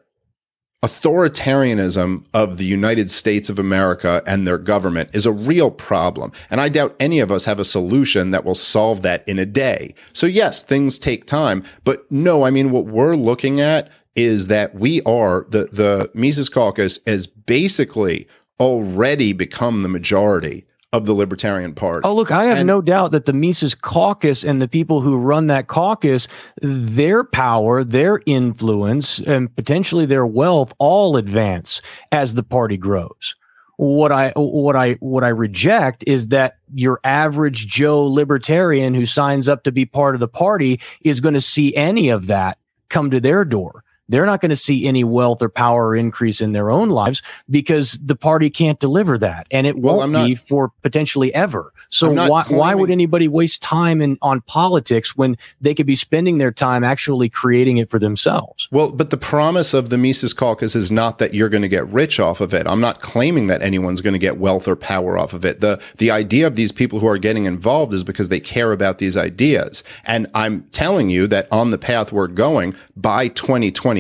authoritarianism of the United States of America and their government is a real problem. And I doubt any of us have a solution that will solve that in a day. So, yes, things take time. But no, I mean, what we're looking at is that we are the, the Mises Caucus has basically already become the majority of the Libertarian Party. Oh, look, I have And- no doubt that the Mises caucus and the people who run that caucus, their power, their influence, and potentially their wealth all advance as the party grows. What I what I what I reject is that your average Joe libertarian who signs up to be part of the party is going to see any of that come to their door. They're not going to see any wealth or power increase in their own lives because the party can't deliver that, and it Well, won't not- be for potentially ever. So why why would anybody waste time in on politics when they could be spending their time actually creating it for themselves? Well, but the promise of the Mises Caucus is not that you're going to get rich off of it. I'm not claiming that anyone's going to get wealth or power off of it. The the idea of these people who are getting involved is because they care about these ideas. And I'm telling you that on the path we're going by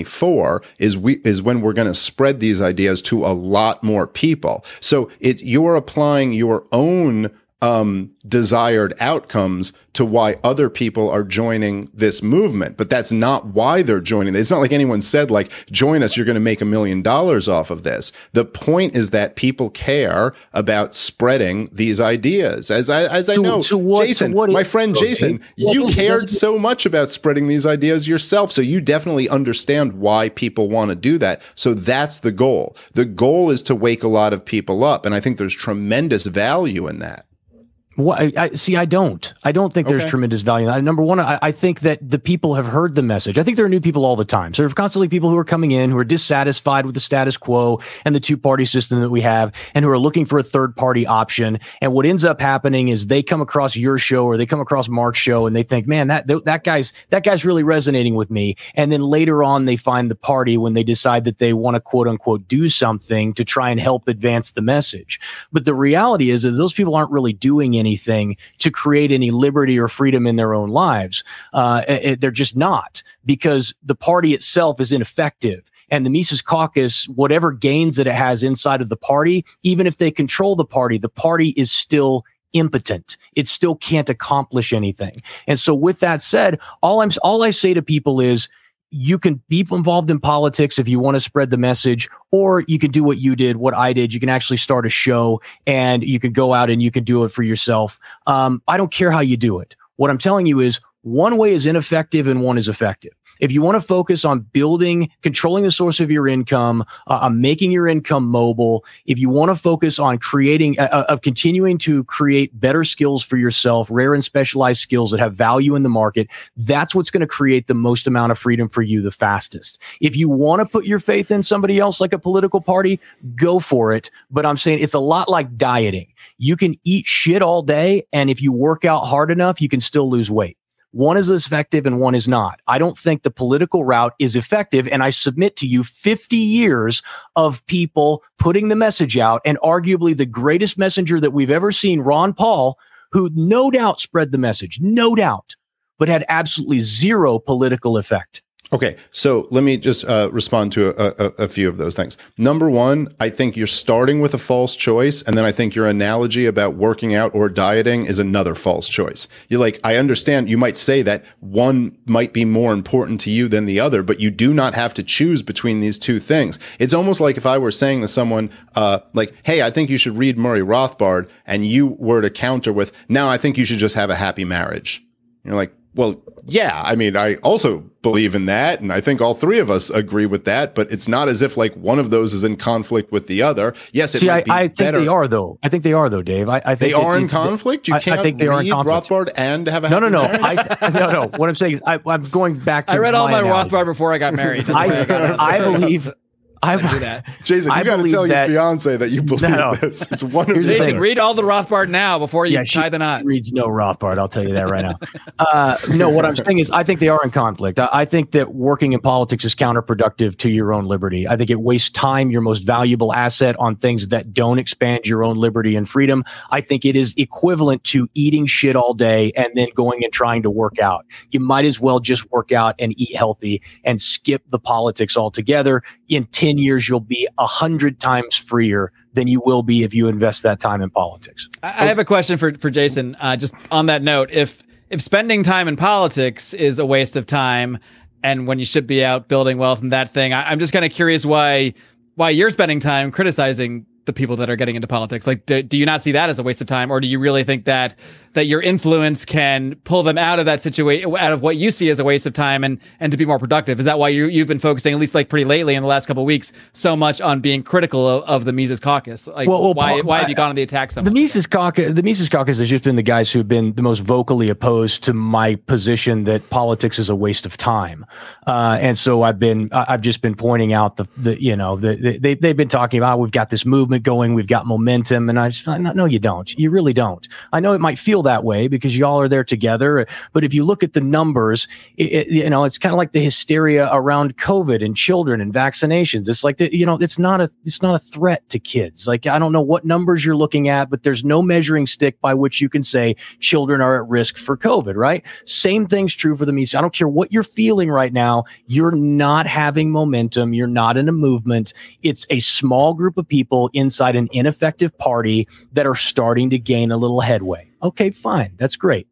2024 is we is when we're going to spread these ideas to a lot more people. So it you're applying your own um, desired outcomes to why other people are joining this movement. But that's not why they're joining. It's not like anyone said, like, join us, you're going to make a million dollars off of this. The point is that people care about spreading these ideas. As I, as I know, so what- so Jason, what my friend okay. Jason, Well, you cared so much about spreading these ideas yourself. So you definitely understand why people want to do that. So that's the goal. The goal is to wake a lot of people up. And I think there's tremendous value in that. Well, I, I see. I don't. I don't think there's Okay. tremendous value. that. Number one, I, I think that the people have heard the message. I think there are new people all the time. So there are constantly people who are coming in who are dissatisfied with the status quo and the two party system that we have, and who are looking for a third party option. And what ends up happening is they come across your show or they come across Marc's show, and they think, "Man, that that guy's that guy's really resonating with me." And then later on, they find the party when they decide that they want to quote unquote do something to try and help advance the message. But the reality is, is those people aren't really doing anything to create any liberty or freedom in their own lives. Uh, it- they're just not because the party itself is ineffective. And the Mises Caucus, whatever gains that it has inside of the party, even if they control the party, the party is still impotent. It still can't accomplish anything. And so with that said, all I'm all I say to people is you can be involved in politics if you want to spread the message, or you can do what you did, what I did. You can actually start a show and you can go out and you can do it for yourself. Um, I don't care how you do it. What I'm telling you is one way is ineffective and one is effective. If you want to focus on building, controlling the source of your income, uh, uh, making your income mobile, if you want to focus on creating, uh, uh, of continuing to create better skills for yourself, rare and specialized skills that have value in the market, that's what's going to create the most amount of freedom for you the fastest. If you want to put your faith in somebody else like a political party, go for it. But I'm saying it's a lot like dieting. You can eat shit all day, and if you work out hard enough, you can still lose weight. One is effective and one is not. I don't think the political route is effective. And I submit to you 50 years of people putting the message out, and arguably the greatest messenger that we've ever seen, Ron Paul, who no doubt spread the message, no doubt, but had absolutely zero political effect. Okay, so let me just uh, respond to a, a, a, few of those things. Number one, I think you're starting with a false choice, and then I think your analogy about working out or dieting is another false choice. You're like, I understand you might say that one might be more important to you than the other, but you do not have to choose between these two things. It's almost like if I were saying to someone, uh, like, "Hey, I think you should read Murray Rothbard," and you were to counter with, "Now I think you should just have a happy marriage." You're like, well, yeah, I mean, I also believe in that. And I think all three of us agree with that, but it's not as if like one of those is in conflict with the other. Yes, it See, might I, I think better. they are though. I think they are though, Dave. I, I think They it- are in it- conflict. You I- I can't think they are in read conflict. Rothbard and have a No, no, no. I, no, no. What I'm saying is, I, I'm going back to. I read all my analogy. Rothbard before I got married. That's why I, got I believe. I, I do that. Jason, I you got to believe tell your fiance that you believe No. this. It's one of Here's the the Jason, read all the Rothbard now before you Yeah, tie the knot. reads no Rothbard. I'll tell you that right now. Uh, no, what I'm saying is, I think they are in conflict. I, I think that working in politics is counterproductive to your own liberty. I think it wastes time, your most valuable asset, on things that don't expand your own liberty and freedom. I think it is equivalent to eating shit all day and then going and trying to work out. You might as well just work out and eat healthy and skip the politics altogether. In 10 years, you'll be a hundred times freer than you will be if you invest that time in politics. I I have a question for for Jason. Uh, just on that note, if if spending time in politics is a waste of time, and when you should be out building wealth and that thing, I, I'm just kind of curious why why you're spending time criticizing the people that are getting into politics. Like, do, do you not see that as a waste of time, or do you really think that that your influence can pull them out of that situation, out of what you see as a waste of time, and and to be more productive? Is that why you you've been focusing, at least like pretty lately in the last couple of weeks, so much on being critical of, of the Mises Caucus? Like, Well, well, why Paul, why have you gone on the attack so The much? Mises Caucus, the Mises Caucus has just been the guys who have been the most vocally opposed to my position that politics is a waste of time, uh, and so I've been, I've just been pointing out the, the you know, the, the, they they've been talking about we've got this movement going, we've got momentum, and I just, no, no, you don't, you really don't. I know it might feel that way because y'all are there together, but if you look at the numbers, it, it- you know, it's kind of like the hysteria around COVID and children and vaccinations. It's like the, you know, it's not a, it's not a threat to kids. Like I don't know what numbers you're looking at, but there's no measuring stick by which you can say children are at risk for COVID. Right? Same thing's true for the Mises. I don't care what you're feeling right now. You're not having momentum. You're not in a movement. It's a small group of people inside an ineffective party that are starting to gain a little headway. Okay, fine. That's great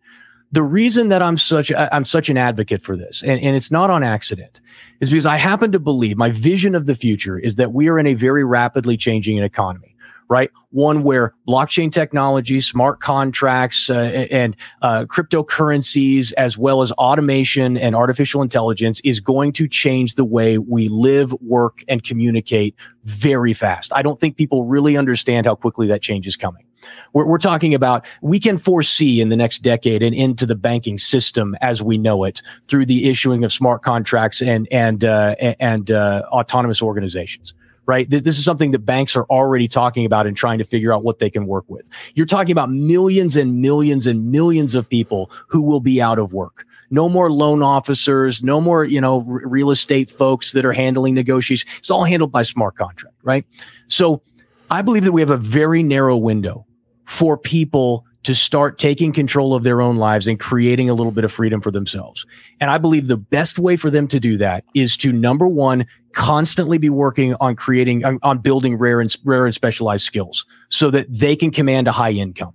the reason that I'm such I'm such an advocate for this, and, and it's not on accident, is because I happen to believe my vision of the future is that we are in a very rapidly changing economy, right? One where blockchain technology, smart contracts, uh, and uh, cryptocurrencies, as well as automation and artificial intelligence, is going to change the way we live, work, and communicate very fast. I don't think people really understand how quickly that change is coming. We're, we're talking about we can foresee in the next decade and into the banking system as we know it through the issuing of smart contracts and and uh, and uh, autonomous organizations. Right. This is something that banks are already talking about and trying to figure out what they can work with. You're talking about millions and millions and millions of people who will be out of work. No more loan officers, no more, you know, r- real estate folks that are handling negotiations. It's all handled by smart contract, right? So I believe that we have a very narrow window for people to start taking control of their own lives and creating a little bit of freedom for themselves. And I believe the best way for them to do that is to number one, constantly be working on creating, on, on building rare and rare and specialized skills so that they can command a high income.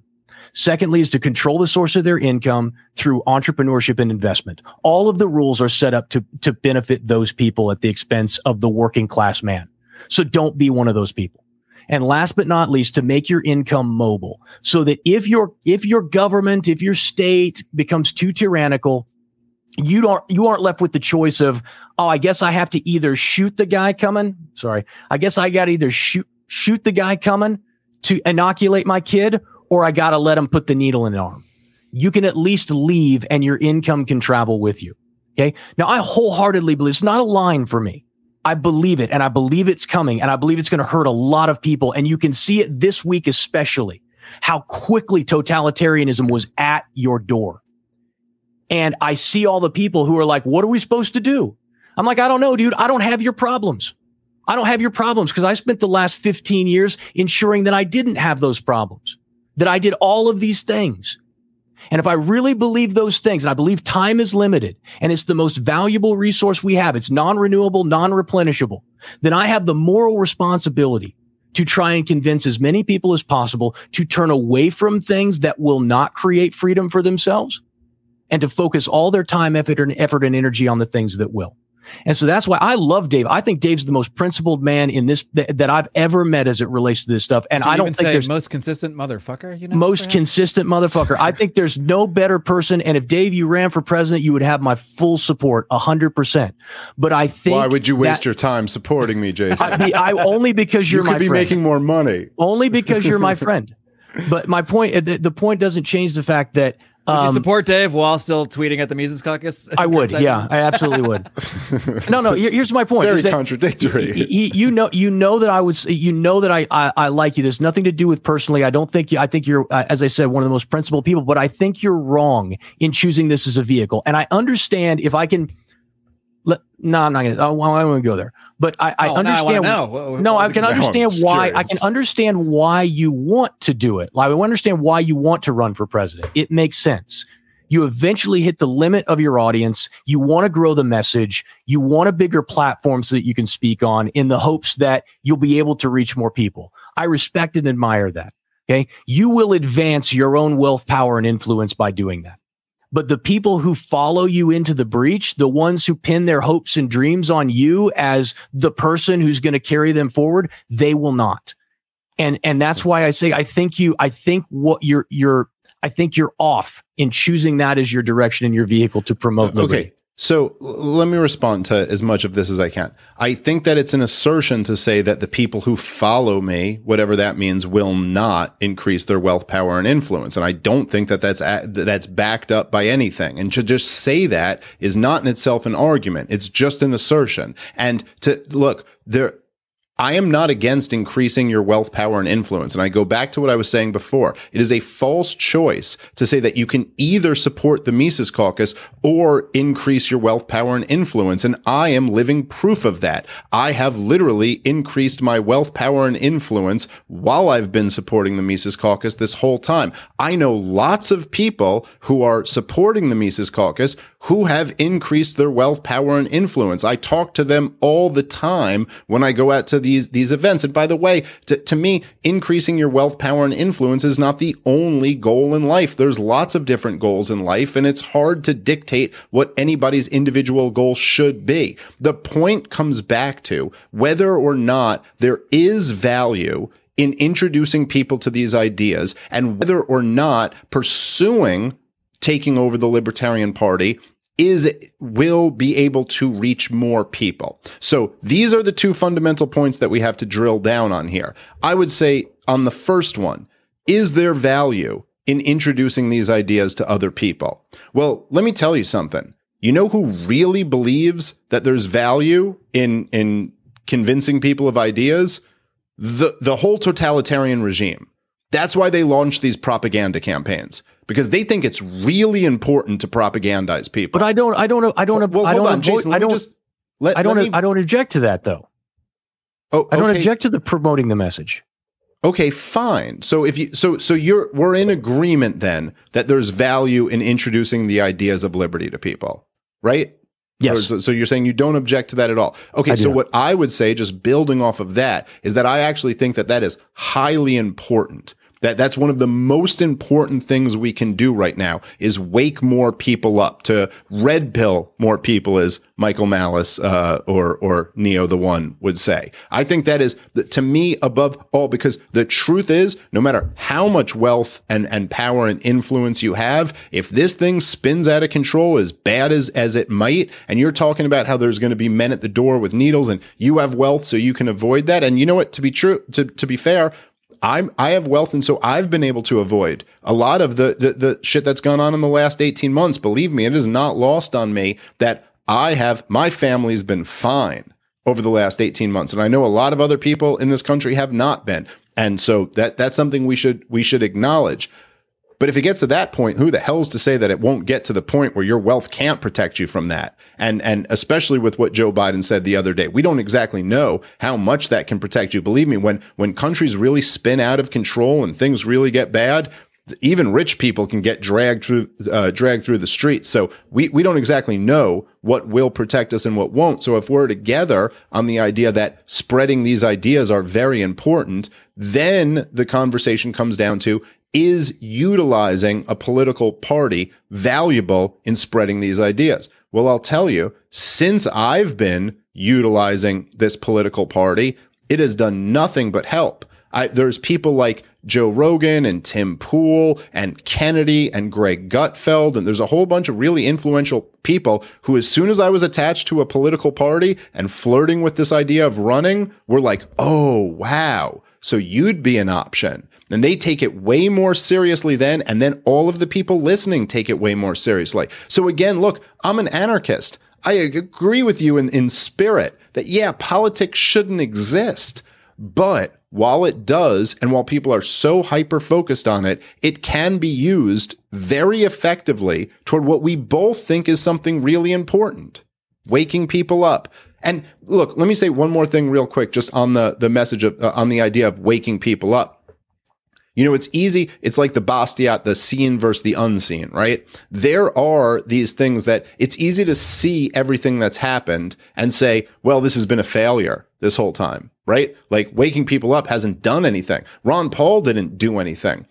Secondly, is to control the source of their income through entrepreneurship and investment. All of the rules are set up to, to benefit those people at the expense of the working class man. So don't be one of those people. And last but not least, to make your income mobile so that if your, if your government, if your state becomes too tyrannical, you don't, you aren't left with the choice of, oh, I guess I have to either shoot the guy coming. Sorry. I guess I got to either shoot, shoot the guy coming to inoculate my kid or I got to let him put the needle in the arm. You can at least leave and your income can travel with you. Okay. Now I wholeheartedly believe it's not a line for me. I believe it and I believe it's coming and I believe it's going to hurt a lot of people. And you can see it this week, especially how quickly totalitarianism was at your door. And I see all the people who are like, what are we supposed to do? I'm like, I don't know, dude. I don't have your problems. I don't have your problems because I spent the last 15 years ensuring that I didn't have those problems, that I did all of these things. And if I really believe those things, and I believe time is limited and it's the most valuable resource we have, it's non renewable, non replenishable, then I have the moral responsibility to try and convince as many people as possible to turn away from things that will not create freedom for themselves and to focus all their time, effort, and effort and energy on the things that will. And so that's why I love Dave. I think Dave's the most principled man in this th- that I've ever met as it relates to this stuff. And I don't think there's most consistent motherfucker. You know, most perhaps? consistent motherfucker. I think there's no better person. And if Dave, you ran for president, you would have my full support, hundred percent. But I think Why would you waste that- your time supporting me, Jason? I, be- I only because you you're could my be friend. making more money. only because you're my friend. But my point, the, the point doesn't change the fact that Would you um, support Dave while still tweeting at the Mises Caucus? I would. Yeah, I absolutely would. No, no. here- Here's my point. Very contradictory. he, you know, you know that I was, you know that I, I, I like you. There's nothing to do with personally. I don't think you. I think you're, uh, as I said, one of the most principled people. But I think you're wrong in choosing this as a vehicle. And I understand if I can. Let, no, I'm not gonna. I won't I won't go there. But I, I Oh, now I understand. what no, I can understand why. I can understand why you want to do it. Like, I understand why you want to run for president. It makes sense. You eventually hit the limit of your audience. You want to grow the message. You want a bigger platform so that you can speak on in the hopes that you'll be able to reach more people. I respect and admire that. Okay. You will advance your own wealth, power, and influence by doing that. But the people who follow you into the breach, the ones who pin their hopes and dreams on you as the person who's going to carry them forward, they will not. And and that's why I say I think you I think what you're you're I think you're off in choosing that as your direction and your vehicle to promote liberty. So let me respond to as much of this as I can. I think that it's an assertion to say that the people who follow me, whatever that means, will not increase their wealth, power, and influence. And I don't think that that's that's backed up by anything. And to just say that is not in itself an argument. It's just an assertion. And to look there. I am not against increasing your wealth, power, and influence. And I go back to what I was saying before. It is a false choice to say that you can either support the Mises Caucus or increase your wealth, power, and influence. And I am living proof of that. I have literally increased my wealth, power, and influence while I've been supporting the Mises Caucus this whole time. I know lots of people who are supporting the Mises Caucus who have increased their wealth, power, and influence. I talk to them all the time when I go out to these these events. And by the way, to, to me, increasing your wealth, power, and influence is not the only goal in life. There's lots of different goals in life, and it's hard to dictate what anybody's individual goal should be. The point comes back to whether or not there is value in introducing people to these ideas and whether or not pursuing taking over the Libertarian Party is will be able to reach more people. So these are the two fundamental points that we have to drill down on here. I would say on the first one, is there value in introducing these ideas to other people? Well, let me tell you something. You know who really believes that there's value in in convincing people of ideas? The the whole totalitarian regime. That's why they launch these propaganda campaigns because they think it's really important to propagandize people. But I don't I don't I don't well, I hold don't on, avoid- Jason. I don't just let, I don't me- I don't object to that though. oh, I don't object to the promoting the message. Okay, fine. So if you so so you're we're in agreement then that there's value in introducing the ideas of liberty to people, right? Yes. Or so you're saying you don't object to that at all. Okay, so not. what I would say, just building off of that, is that I actually think that that is highly important. That that's one of the most important things we can do right now is wake more people up to red pill more people, as Michael Malice uh, or or Neo the One would say. I think that is to me above all because the truth is, no matter how much wealth and and power and influence you have, if this thing spins out of control as bad as as it might, and you're talking about how there's going to be men at the door with needles, and you have wealth so you can avoid that, and you know what? To be true, to to be fair, I'm I have wealth, and so I've been able to avoid a lot of the, the the shit that's gone on in the last 18 months. Believe me, it is not lost on me that I have my family's been fine over the last 18 months, and I know a lot of other people in this country have not been, and so that that's something we should we should acknowledge. But if it gets to that point, who the hell's to say that it won't get to the point where your wealth can't protect you from that? And and especially with what Joe Biden said the other day, we don't exactly know how much that can protect you. Believe me, when when countries really spin out of control and things really get bad, even rich people can get dragged through uh, dragged through the streets. So we we don't exactly know what will protect us and what won't. So if we're together on the idea that spreading these ideas are very important, then the conversation comes down to is utilizing a political party valuable in spreading these ideas? Well, I'll tell you, since I've been utilizing this political party, it has done nothing but help. I, there's people like Joe Rogan and Tim Pool and Kennedy and Greg Gutfeld. And there's a whole bunch of really influential people who, as soon as I was attached to a political party and flirting with this idea of running, were like, oh, wow. So you'd be an option. And they take it way more seriously then. And then all of the people listening take it way more seriously. So again, look, I'm an anarchist. I agree with you in, in spirit that, yeah, politics shouldn't exist. But while it does, and while people are so hyper focused on it, it can be used very effectively toward what we both think is something really important waking people up. And look, let me say one more thing real quick, just on the, the message of, uh, on the idea of waking people up. You know, it's easy. It's like the Bastiat, the seen versus the unseen, right? There are these things that it's easy to see everything that's happened and say, well, this has been a failure this whole time, right? Like waking people up hasn't done anything. Ron Paul didn't do anything.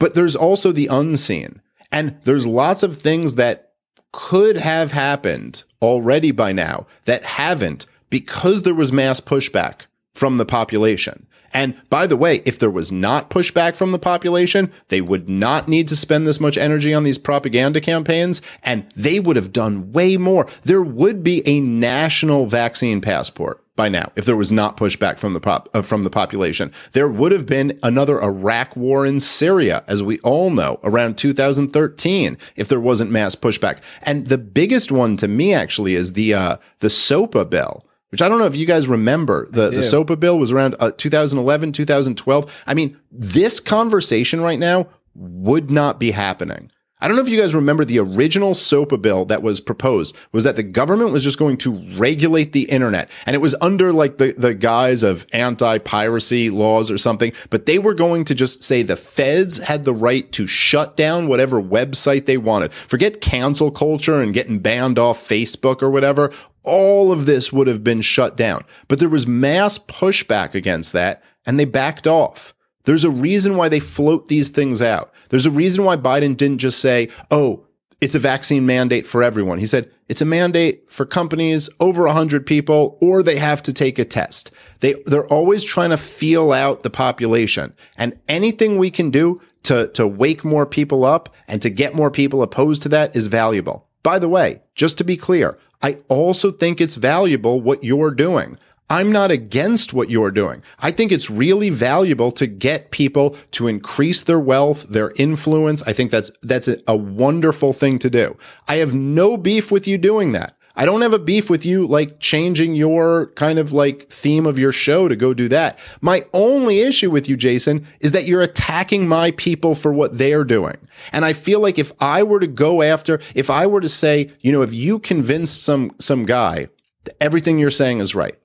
But there's also the unseen. And there's lots of things that could have happened already by now that haven't because there was mass pushback from the population. And by the way, if there was not pushback from the population, they would not need to spend this much energy on these propaganda campaigns, and they would have done way more. There would be a national vaccine passport by now if there was not pushback from the pop, uh, from the population. There would have been another Iraq war in Syria, as we all know, around 2013 if there wasn't mass pushback. And the biggest one to me actually is the uh, the SOPA bill which I don't know if you guys remember. The, the SOPA bill was around uh, 2011, 2012. I mean, this conversation right now would not be happening. I don't know if you guys remember the original SOPA bill that was proposed was that the government was just going to regulate the internet. And it was under like the, the guise of anti piracy laws or something, but they were going to just say the feds had the right to shut down whatever website they wanted. Forget cancel culture and getting banned off Facebook or whatever all of this would have been shut down. But there was mass pushback against that, and they backed off. There's a reason why they float these things out. There's a reason why Biden didn't just say, oh, it's a vaccine mandate for everyone. He said it's a mandate for companies over 100 people or they have to take a test. They they're always trying to feel out the population. And anything we can do to to wake more people up and to get more people opposed to that is valuable. By the way, just to be clear, I also think it's valuable what you're doing. I'm not against what you're doing. I think it's really valuable to get people to increase their wealth, their influence. I think that's that's a, a, wonderful thing to do. I have no beef with you doing that. I don't have a beef with you like changing your kind of like theme of your show to go do that. My only issue with you, Jason, is that you're attacking my people for what they're doing. And I feel like if I were to go after, if I were to say, you know, if you convince some some guy that everything you're saying is right,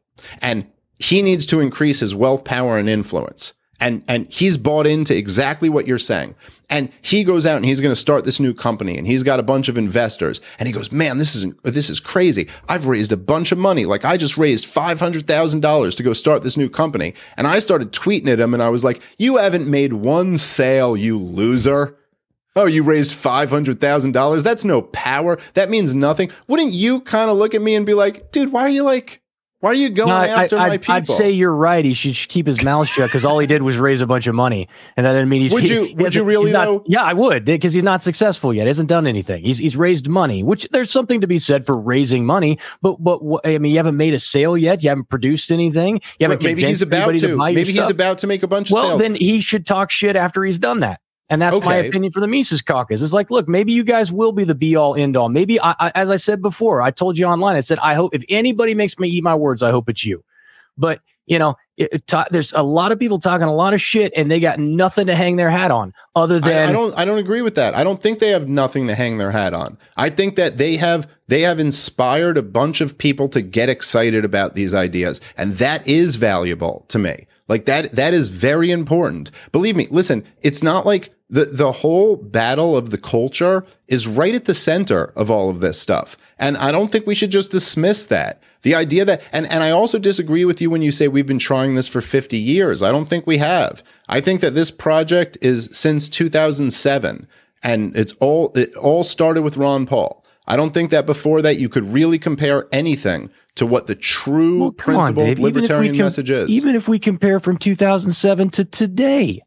and he needs to increase his wealth, power, and influence, and and he's bought into exactly what you're saying. And he goes out and he's going to start this new company and he's got a bunch of investors. And he goes man this is this is crazy. I've raised a bunch of money. Like i just raised $500000 to go start this new company. And i started tweeting at him and i was like you haven't made one sale you loser. Oh, you raised $500,000? That's no power. That means nothing. Wouldn't you kind of look at me and be like, dude, why are you like, why are you going no, after I, my people? I'd say you're right. He should keep his mouth shut because all he did was raise a bunch of money, and that didn't mean he's. Would you? He, would you really? Not, yeah, I would because he's not successful yet. He hasn't done anything. He's he's raised money, which there's something to be said for raising money. But but I mean, you haven't made a sale yet. You haven't produced anything. You haven't. maybe he's about to. to maybe he's about to make a bunch of. Well, sales. then he should talk shit after he's done that. And that's okay. my opinion for the Mises caucus. It's like, look, maybe you guys will be the be all end all. Maybe, I, I, as I said before, I told you online, I said, I hope if anybody makes me eat my words, I hope it's you. But, you know, it, it ta- there's a lot of people talking a lot of shit and they got nothing to hang their hat on other than. I, I don't, I don't agree with that. I don't think they have nothing to hang their hat on. I think that they have, they have inspired a bunch of people to get excited about these ideas. And that is valuable to me. Like that that is very important. Believe me, listen, it's not like the the whole battle of the culture is right at the center of all of this stuff. And I don't think we should just dismiss that. The idea that and and I also disagree with you when you say we've been trying this for 50 years. I don't think we have. I think that this project is since 2007 and it's all it all started with Ron Paul. I don't think that before that you could really compare anything to what the true Well, on, principled Dave. Even if we libertarian message is. Even if we compare from 2007 to today,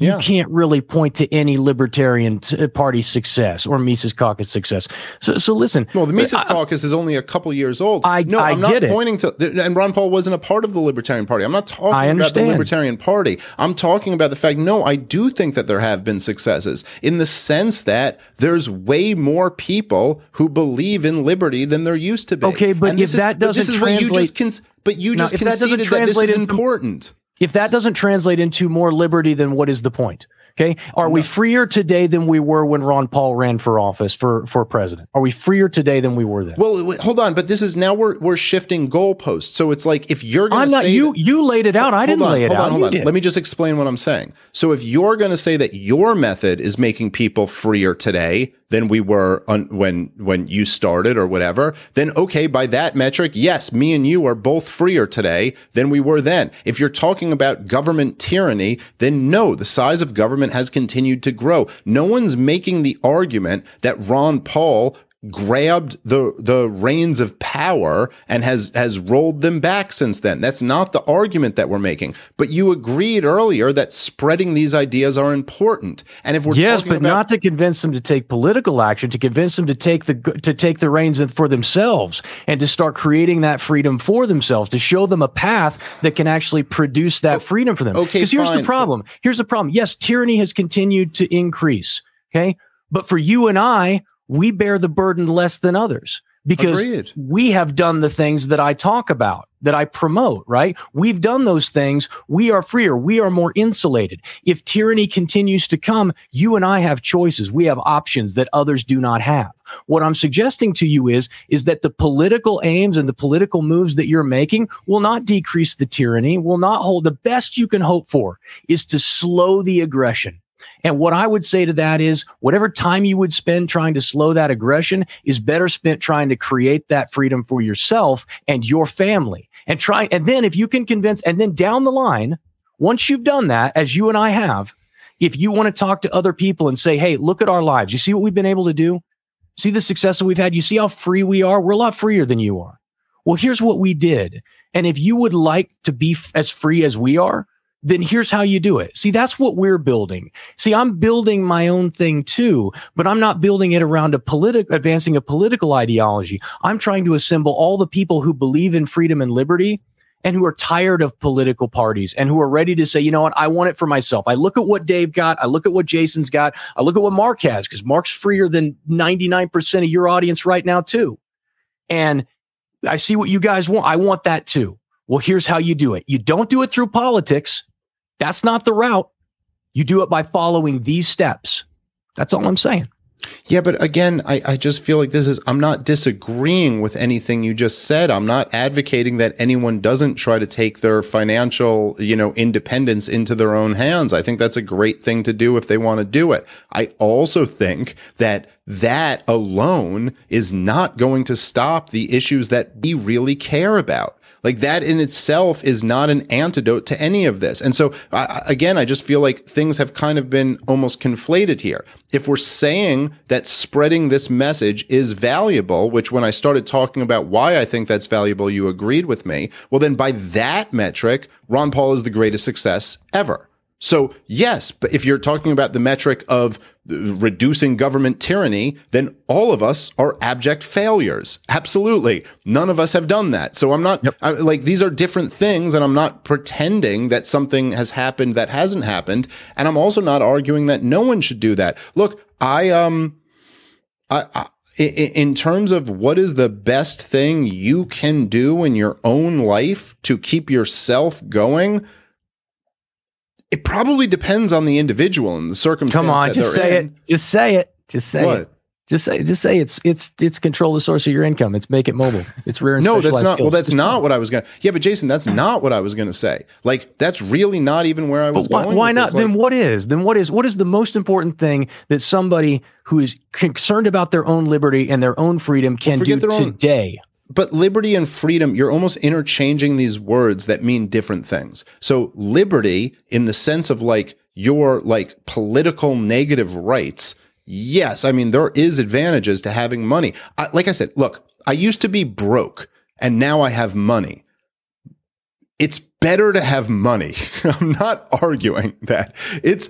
you Yeah. can't really point to any Libertarian uh, Party success or Mises Caucus success. So, so listen. Well, the uh, Mises I- Caucus is only a couple years old. I- no, I am not it. pointing to, and Ron Paul wasn't a part of the Libertarian Party. I'm not talking about the. Libertarian Party. I'm talking about the fact, no, I do think that there have been successes in the sense that there's way more people who believe in liberty than there used to be. Okay, but And if this is- that but this doesn't is what you just cons- but you just if conceded that this translate is important. If that doesn't translate into more liberty, then what is the point? Okay. Are we freer today than we were when Ron Paul ran for office for, for president? Are we freer today than we were then? Well, hold on, but this is now we're we're shifting goalposts. So it's like if you're going to, I'm not say you. that- You laid it out. I didn't on, lay it hold out. On, hold You on. Let me just explain what I'm saying. So if you're going to say that your method is making people freer today than we were on, when when you started or whatever, then okay, by that metric, yes, me and you are both freer today than we were then. If you're talking about government tyranny, then no, the size of government has continued to grow. No one's making the argument that Ron Paul grabbed the the reins of power and has has rolled them back since then. That's not the argument that we're making. But you agreed earlier that spreading these ideas are important. And if we're yes, but about not to convince them to take political action, to convince them to take the to take the reins for themselves and to start creating that freedom for themselves, to show them a path that can actually produce that freedom for them. okay, because here's the problem. Here's the problem. Yes, tyranny has continued to increase. Okay, but for you and I, we bear the burden less than others because Agreed. we have done the things that I talk about, that I promote, right? We've done those things. We are freer. We are more insulated. If tyranny continues to come, you and I have choices. We have options that others do not have. What I'm suggesting to you is, is that the political aims and the political moves that you're making will not decrease the tyranny, will not hold the best you can hope for is to slow the aggression. And what I would say to that is whatever time you would spend trying to slow that aggression is better spent trying to create that freedom for yourself and your family. And try, and then if you can convince, and then down the line, once you've done that, as you and I have, if you want to talk to other people and say, Hey, look at our lives. You see what we've been able to do? See the success that we've had? You see how free we are? We're a lot freer than you are. Well, here's what we did. And if you would like to be f- as free as we are, then here's how you do it. See, that's what we're building. See, I'm building my own thing too, but I'm not building it around a political, advancing a political ideology. I'm trying to assemble all the people who believe in freedom and liberty and who are tired of political parties and who are ready to say, you know what, I want it for myself. I look at what Dave got. I look at what Jason's got. I look at what Marc has because Marc's freer than 99% of your audience right now too. And I see what you guys want. I want that too. Well, here's how you do it. You don't do it through politics. That's not the route. You do it by following these steps. That's all I'm saying. Yeah, but again, I, I just feel like this is, I'm not disagreeing with anything you just said. I'm not advocating that anyone doesn't try to take their financial, you know, independence into their own hands. I think that's a great thing to do if they want to do it. I also think that that alone is not going to stop the issues that we really care about. Like that in itself is not an antidote to any of this. And so, I again, I just feel like things have kind of been almost conflated here. If we're saying that spreading this message is valuable, which when I started talking about why I think that's valuable, you agreed with me. Well, then by that metric, Ron Paul is the greatest success ever. So, yes, but if you're talking about the metric of reducing government tyranny, then all of us are abject failures. Absolutely. None of us have done that. So, I'm not I, like these are different things, and I'm not pretending that something has happened that hasn't happened. And I'm also not arguing that no one should do that. Look, I, um, i- i- in terms of what is the best thing you can do in your own life to keep yourself going, it probably depends on the individual and the circumstance. Come on, just say in. it. Just say it. Just say What? it. Just say, just say it's it's it's control the source of your income. It's make it mobile. It's rare. And No, that's not. Well, that's Just not what I was gonna. Yeah, but Jason, that's not what I was gonna say. Like, that's really not even where I was But why, going. why not? Like, then what is? Then what is? What is the most important thing that somebody who is concerned about their own liberty and their own freedom can do forget their own- today? But liberty and freedom, you're almost interchanging these words that mean different things. So liberty, in the sense of like your like political negative rights, yes, I mean there is advantages to having money. I, like I said, look, I used to be broke, and now I have money. It's better to have money. I'm not arguing that. It's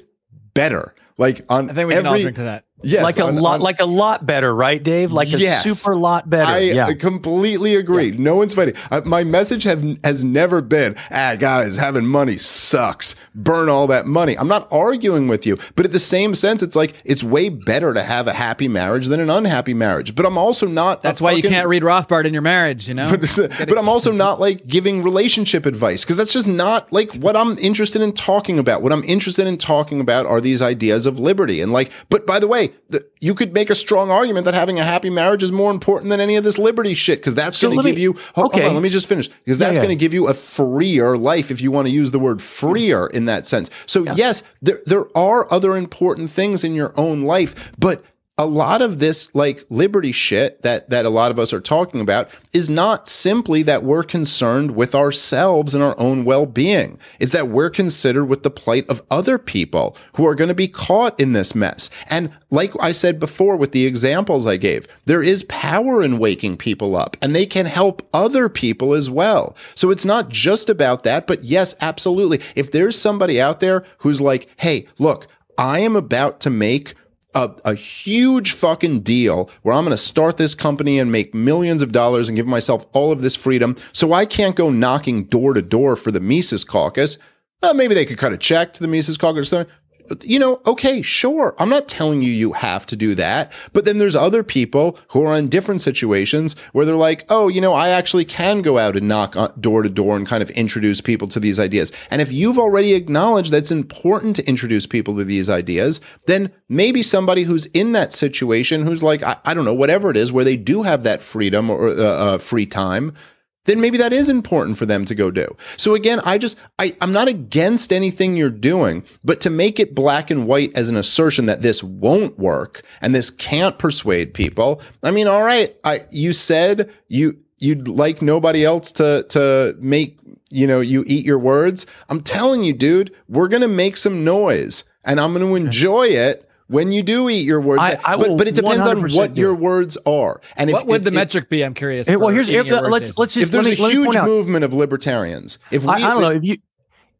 better. Like on I think we can all every- drink to that. Yes, like a on- lot, on- like a lot better, right, Dave? Like a Yes. super lot better. I yeah. completely agree. No one's fighting. Uh, my message have has never been, ah, guys, having money sucks. Burn all that money. I'm not arguing with you, but at the same sense, it's like it's way better to have a happy marriage than an unhappy marriage. But I'm also not. That's why you can't read Rothbard in your marriage, you know? But, but I'm also not like giving relationship advice because that's just not like what I'm interested in talking about. What I'm interested in talking about are these ideas of liberty and like. But by the way, the, you could make a strong argument that having a happy marriage is more important than any of this liberty shit because that's So going to give you. Hold, okay. hold on, let me just finish because that's yeah. going to give you a freer life if you want to use the word freer in that sense. So yes, there there are other important things in your own life, but a lot of this like liberty shit that that a lot of us are talking about is not simply that we're concerned with ourselves and our own well-being. It's that we're considered with the plight of other people who are going to be caught in this mess. And like i said before with the examples i gave there is power in waking people up and they can help other people as well. So it's not just about that but yes absolutely. If there's somebody out there who's like hey look i am about to make a, a huge fucking deal where I'm going to start this company and make millions of dollars and give myself all of this freedom. So I can't go knocking door to door for the Mises caucus. Well, maybe they could cut a check to the Mises caucus. You know, okay, sure. I'm not telling you you have to do that. But then there's other people who are in different situations where they're like, oh, you know, I actually can go out and knock door to door and kind of introduce people to these ideas. And if you've already acknowledged that it's important to introduce people to these ideas, then maybe somebody who's in that situation who's like, I, I don't know, whatever it is, where they do have that freedom or uh, uh, free time, then maybe that is important for them to go do. So again, I just I, I'm not against anything you're doing, but to make it black and white as an assertion that this won't work and this can't persuade people, I mean, all right, I you said you you'd like nobody else to to make you know you eat your words. I'm telling you, dude, we're gonna make some noise and I'm gonna enjoy it. When you do eat your words, I- I but, but it depends on what your it. words are. And if, what would if- the if- metric be? I'm curious. Hey, well, here's eating your words, let's let's just if there's let me, a let me huge point out. movement of libertarians, if we, I, I don't know if you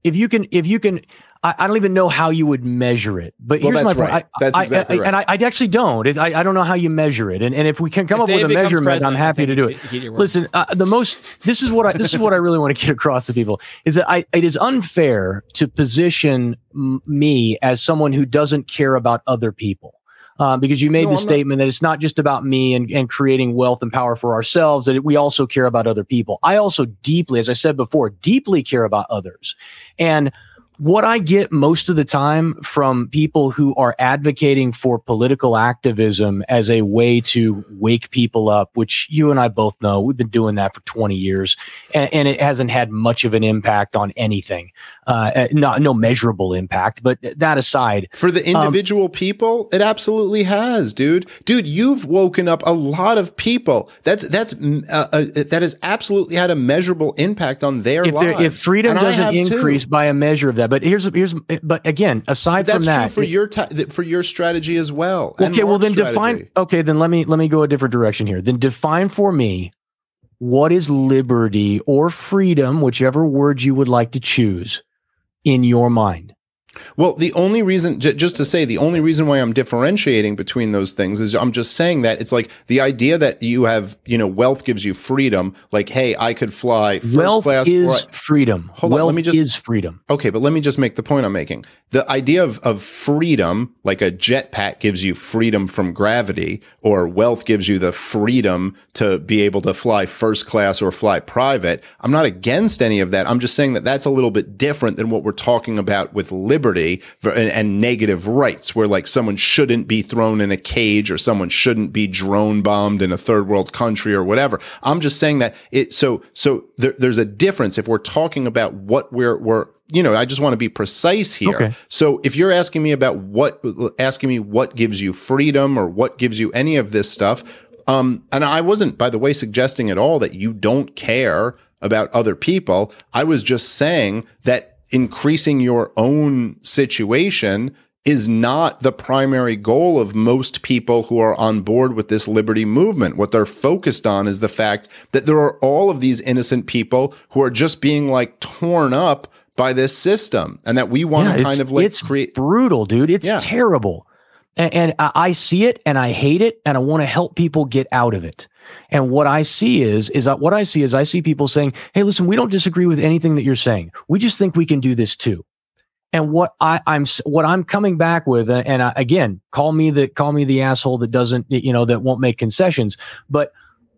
if you can if you can I, I don't even know how you would measure it but Well, here's my point right. I, That's exactly I- right. and I, actually don't It- I, I don't know how you measure it and, and if we can come If up with a measurement i'm happy to do it eat- eat your words. listen uh, the most this is what I this is what I really want to get across to people is that I it is unfair to position m- me as someone who doesn't care about other people um, because you made No, the I'm not- statement that it's not just about me and, and creating wealth and power for ourselves, that we also care about other people. I also deeply, as I said before, deeply care about others. And what I get most of the time from people who are advocating for political activism as a way to wake people up, which you and I both know, we've been doing that for 20 years, and, and it hasn't had much of an impact on anything, uh, uh, not no measurable impact. But that aside, For the Um, individual people, it absolutely has, dude. Dude, you've woken up a lot of people. That's that's mm, uh, uh, that has absolutely had a measurable impact on their if lives. if freedom And doesn't have too. increase by a measure of that, but here's here's but again, aside that's from that, true for your ta- for your strategy as well. okay, well then define. Okay, then let me let me go a different direction here. Then define for me what is liberty or freedom, whichever word you would like to choose, in your mind. Well, the only reason, j- just to say, the only reason why I'm differentiating between those things is I'm just saying that it's like the idea that you have, you know, wealth gives you freedom. Like, hey, I could fly first Wealth class. is I- freedom. Hold on, Wealth let me just- is freedom. Okay, but let me just make the point I'm making. The idea of, of freedom, like a jetpack gives you freedom from gravity, or wealth gives you the freedom to be able to fly first class or fly private. I'm not against any of that. I'm just saying that that's a little bit different than what we're talking about with liberty liberty and, and negative rights, where like someone shouldn't be thrown in a cage or someone shouldn't be drone bombed in a third world country or whatever. I'm just saying that it. So so there, there's a difference if we're talking about what we're we're you know, I just want to be precise here. Okay. So if you're asking me about what, asking me what gives you freedom or what gives you any of this stuff, um, and I wasn't, by the way, suggesting at all that you don't care about other people. I was just saying that increasing your own situation is not the primary goal of most people who are on board with this liberty movement. What they're focused on is the fact that there are all of these innocent people who are just being like torn up by this system and that we want Yeah, to kind of like it's create brutal, dude. It's Yeah. terrible. And, and I see it and I hate it and I want to help people get out of it. And what I see is, is that what I see is I see people saying, Hey, listen, we don't disagree with anything that you're saying. We just think we can do this too. And what I, I'm, what I'm coming back with, and, and I, again, call me the, call me the asshole that doesn't, you know, that won't make concessions. But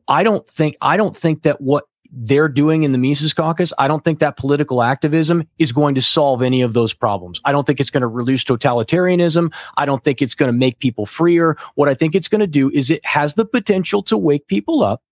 I don't think, I don't think that what they're doing in the Mises caucus, I don't think that political activism is going to solve any of those problems. I don't think it's going to reduce totalitarianism. I don't think it's going to make people freer. What I think it's going to do is it has the potential to wake people up.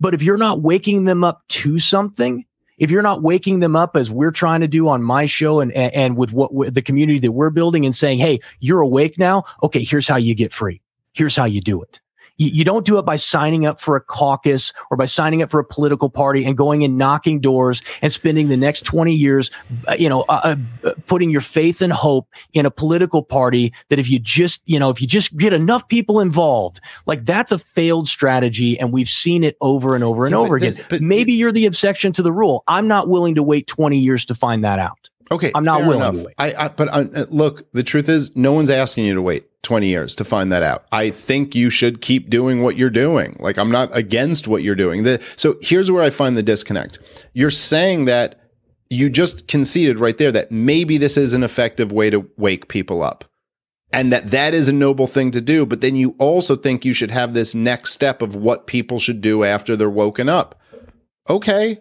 But if you're not waking them up to something, if you're not waking them up as we're trying to do on my show and and, and with what with the community that we're building and saying, "Hey, you're awake now. Okay, here's how you get free. Here's how you do it." You, you don't do it by signing up for a caucus or by signing up for a political party and going and knocking doors and spending the next 20 years, uh, you know, uh, uh, putting your faith and hope in a political party that if you just, you know, if you just get enough people involved, like that's a failed strategy. And we've seen it over and over and Yeah, over again. but- Maybe you're the exception to the rule. I'm not willing to wait 20 years to find that out. Okay, I'm not willing enough. to wait. I, I but uh, uh, look, the truth is, no one's asking you to wait 20 years to find that out. I think you should keep doing what you're doing. Like I'm not against what you're doing. The, so here's where I find the disconnect. You're saying that you just conceded right there that maybe this is an effective way to wake people up. And that that is a noble thing to do, but then you also think you should have this next step of what people should do after they're woken up. Okay,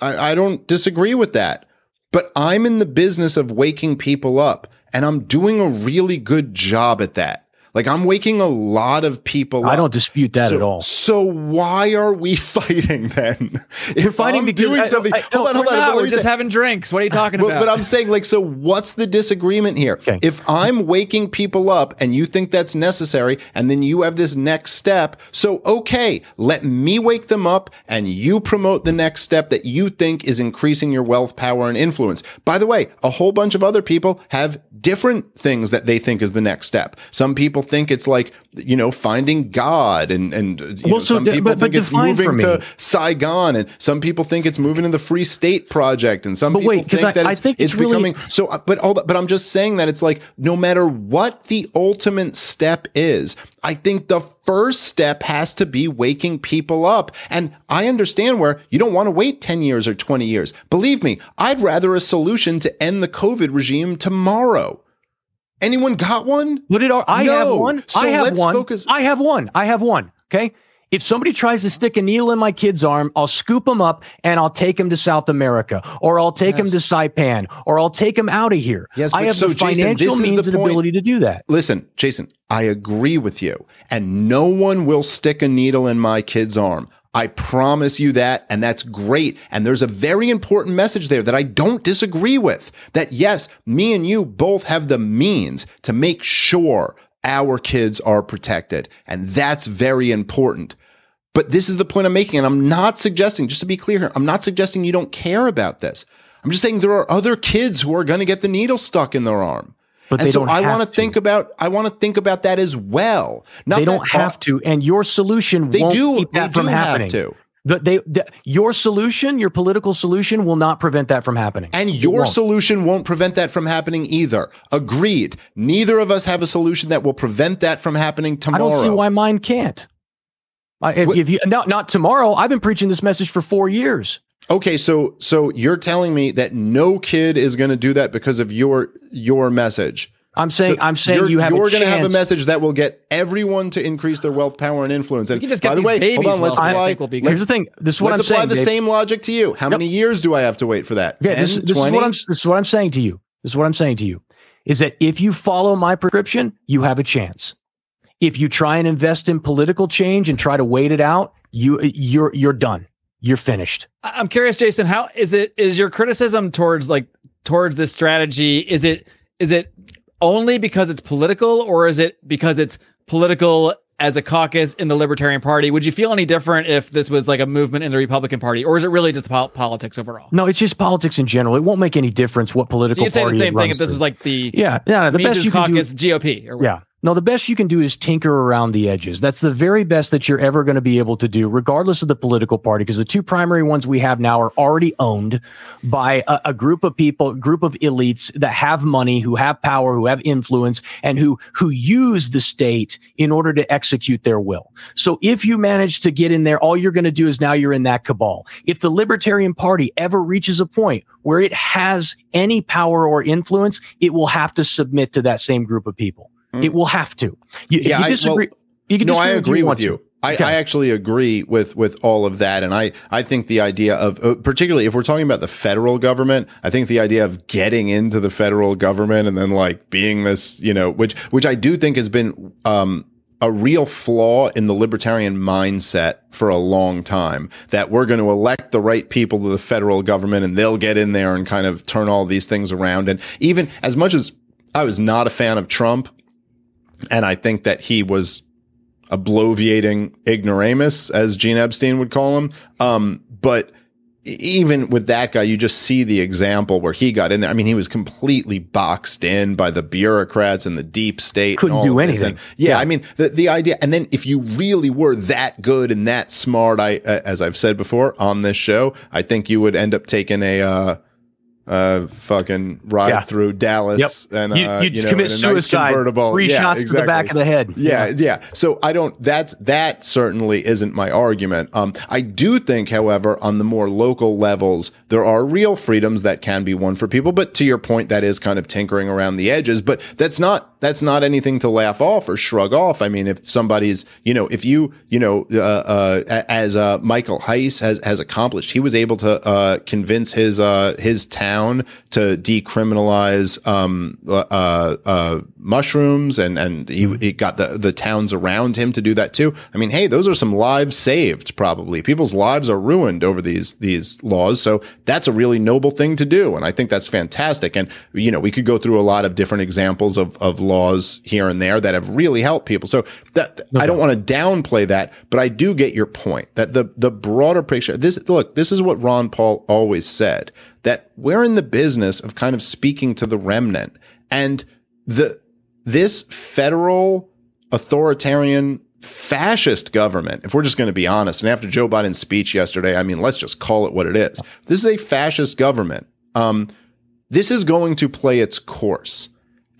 I, I don't disagree with that. But I'm in the business of waking people up, and I'm doing a really good job at that. Like I'm waking a lot of people up. I up. don't dispute that so, at all. So why are we fighting then? If fighting I'm because doing I- something, I- hold on, hold We're on. not, we're just say- having drinks. What are you talking but, about? but I'm saying, like, so what's the disagreement here? Okay. If I'm waking people up and you think that's necessary, and then you have this next step, so okay, let me wake them up and you promote the next step that you think is increasing your wealth, power, and influence. By the way, a whole bunch of other people have different things that they think is the next step. Some people think it's like, you know, finding God, and, and you know, so some d- people but- think but it's moving to Saigon, and some people think it's moving to the Free State Project, and some But people wait, think I- that I it's, think it's it's really- becoming so. uh, But all that, but I'm just saying that it's like no matter what the ultimate step is, I think the first step has to be waking people up. And I understand where you don't want to wait 10 years or 20 years. Believe me, I'd rather a solution to end the COVID regime tomorrow. Anyone got one? It, are- I have one. So I have let's one. focus- I have one. I have one. Okay. If somebody tries to stick a needle in my kid's arm, I'll scoop him up and I'll take him to South America, or I'll take him to Saipan, or I'll take him out of here. Yes, I have so, the Jason, financial is means the and ability to do that. Listen, Jason, I agree with you. And no one will stick a needle in my kid's arm. I promise you that. And that's great. And there's a very important message there that I don't disagree with. That yes, me and you both have the means to make sure our kids are protected. And that's very important. But this is the point I'm making. And I'm not suggesting, just to be clear here, I'm not suggesting you don't care about this. I'm just saying there are other kids who are going to get the needle stuck in their arm. But and they so don't I want to think about I want to think about that as well. Not They don't have to, and your solution They won't do. keep They that do from happening. have to. The- they, the- your solution, your political solution, will not prevent that from happening. And your won't. solution won't prevent that from happening either. Agreed. Neither of us have a solution that will prevent that from happening tomorrow. I don't see why mine can't. I, if, if, you not not tomorrow, I've been preaching this message for four years. Okay, so so you're telling me that no kid is going to do that because of your your message. I'm saying So I'm saying you're, you have you're gonna have a message that will get everyone to increase their wealth, power, and influence. And can just by get the these way, babies hold on, let's I apply. think will be Here's the thing. This is what let's I'm apply saying. the Dave. same logic to you. How many years do I have to wait for that? Yeah, 10, this, this is what I'm. This is what I'm saying to you. This is what I'm saying to you is that if you follow my prescription, you have a chance. If you try and invest in political change and try to wait it out, you you're you're done. You're finished. I'm curious, Jason. How is it? Is your criticism towards like towards this strategy? Is it is it only because it's political, or is it because it's political as a caucus in the Libertarian Party? Would you feel any different if this was like a movement in the Republican Party, or is it really just pol- politics overall? No, it's just politics in general. It won't make any difference what So political you'd say the same thing runs if this was like the yeah, yeah. The best you can do caucus GOP. Or Yeah. No, the best you can do is tinker around the edges. That's the very best that you're ever going to be able to do, regardless of the political party, because the two primary ones we have now are already owned by a, a group of people, group of elites that have money, who have power, who have influence, and who who use the state in order to execute their will. So if you manage to get in there, all you're going to do is now you're in that cabal. If the Libertarian Party ever reaches a point where it has any power or influence, it will have to submit to that same group of people. It will have to. You, Yeah, you I- well, you can no, disagree I agree with to. you. I, Okay. I actually agree with with all of that, and I I think the idea of uh, particularly if we're talking about the federal government, I think the idea of getting into the federal government and then like being this, you know, which which I do think has been um, a real flaw in the libertarian mindset for a long time that we're going to elect the right people to the federal government and they'll get in there and kind of turn all these things around. And even as much as I was not a fan of Trump, and I think that he was a bloviating ignoramus, as Gene Epstein would call him. Um, but even with that guy, you just see the example where he got in there. I mean, he was completely boxed in by the bureaucrats and the deep state. Couldn't do anything. Yeah, Yeah. I mean, the, the idea, and then if you really were that good and that smart, I, uh, as I've said before on this show, I think you would end up taking a, uh, uh, fucking ride Yeah. through Dallas and, you, uh, you know, commit a nice suicide. convertible. Three Yeah, shots to the back of the head. Yeah, yeah. So I don't. That's that certainly isn't my argument. Um, I do think, however, on the more local levels, there are real freedoms that can be won for people. But to your point, that is kind of tinkering around the edges. But that's not that's not anything to laugh off or shrug off. I mean, if somebody's, you know, if you, you know, uh, uh, as uh, Michael Heise has has accomplished, he was able to uh, convince his uh, his town to decriminalize um, uh, uh, mushrooms, and and he, he got the the towns around him to do that too. I mean, hey, those are some lives saved. Probably people's lives are ruined over these these laws, so that's a really noble thing to do, and I think that's fantastic. And you know, we could go through a lot of different examples of of laws here and there that have really helped people. So that I don't want to downplay that, but I do get your point that the the broader picture. This look, this is what Ron Paul always said that we're in the business of kind of speaking to the remnant, and the this federal authoritarian fascist government, if we're just going to be honest, and after Joe Biden's speech yesterday, I mean, let's just call it what it is. This is a fascist government. Um, this is going to play its course.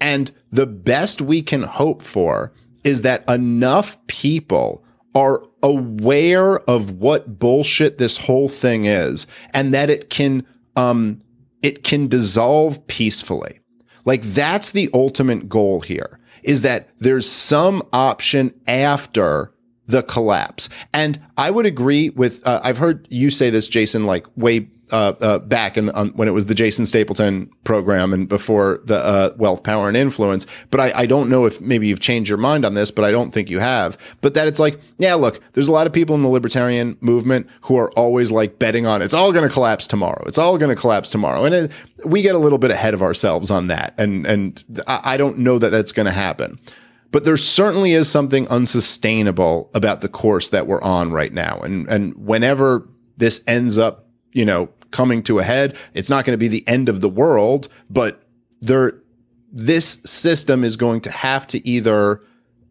And the best we can hope for is that enough people are aware of what bullshit this whole thing is and that it can um it can dissolve peacefully. Like that's the ultimate goal here is that there's some option after the collapse. And I would agree with, uh, I've heard you say this, Jason, like way uh, uh, back in, on, when it was the Jason Stapleton program and before the uh, Wealth, Power, and Influence. But I, I don't know if maybe you've changed your mind on this, but I don't think you have. But that it's like, yeah, look, there's a lot of people in the libertarian movement who are always like betting on it's all going to collapse tomorrow. It's all going to collapse tomorrow. And it, we get a little bit ahead of ourselves on that. And, and I, I don't know that that's going to happen. But there certainly is something unsustainable about the course that we're on right now. And and whenever this ends up, you know, coming to a head, it's not going to be the end of the world, but there this system is going to have to either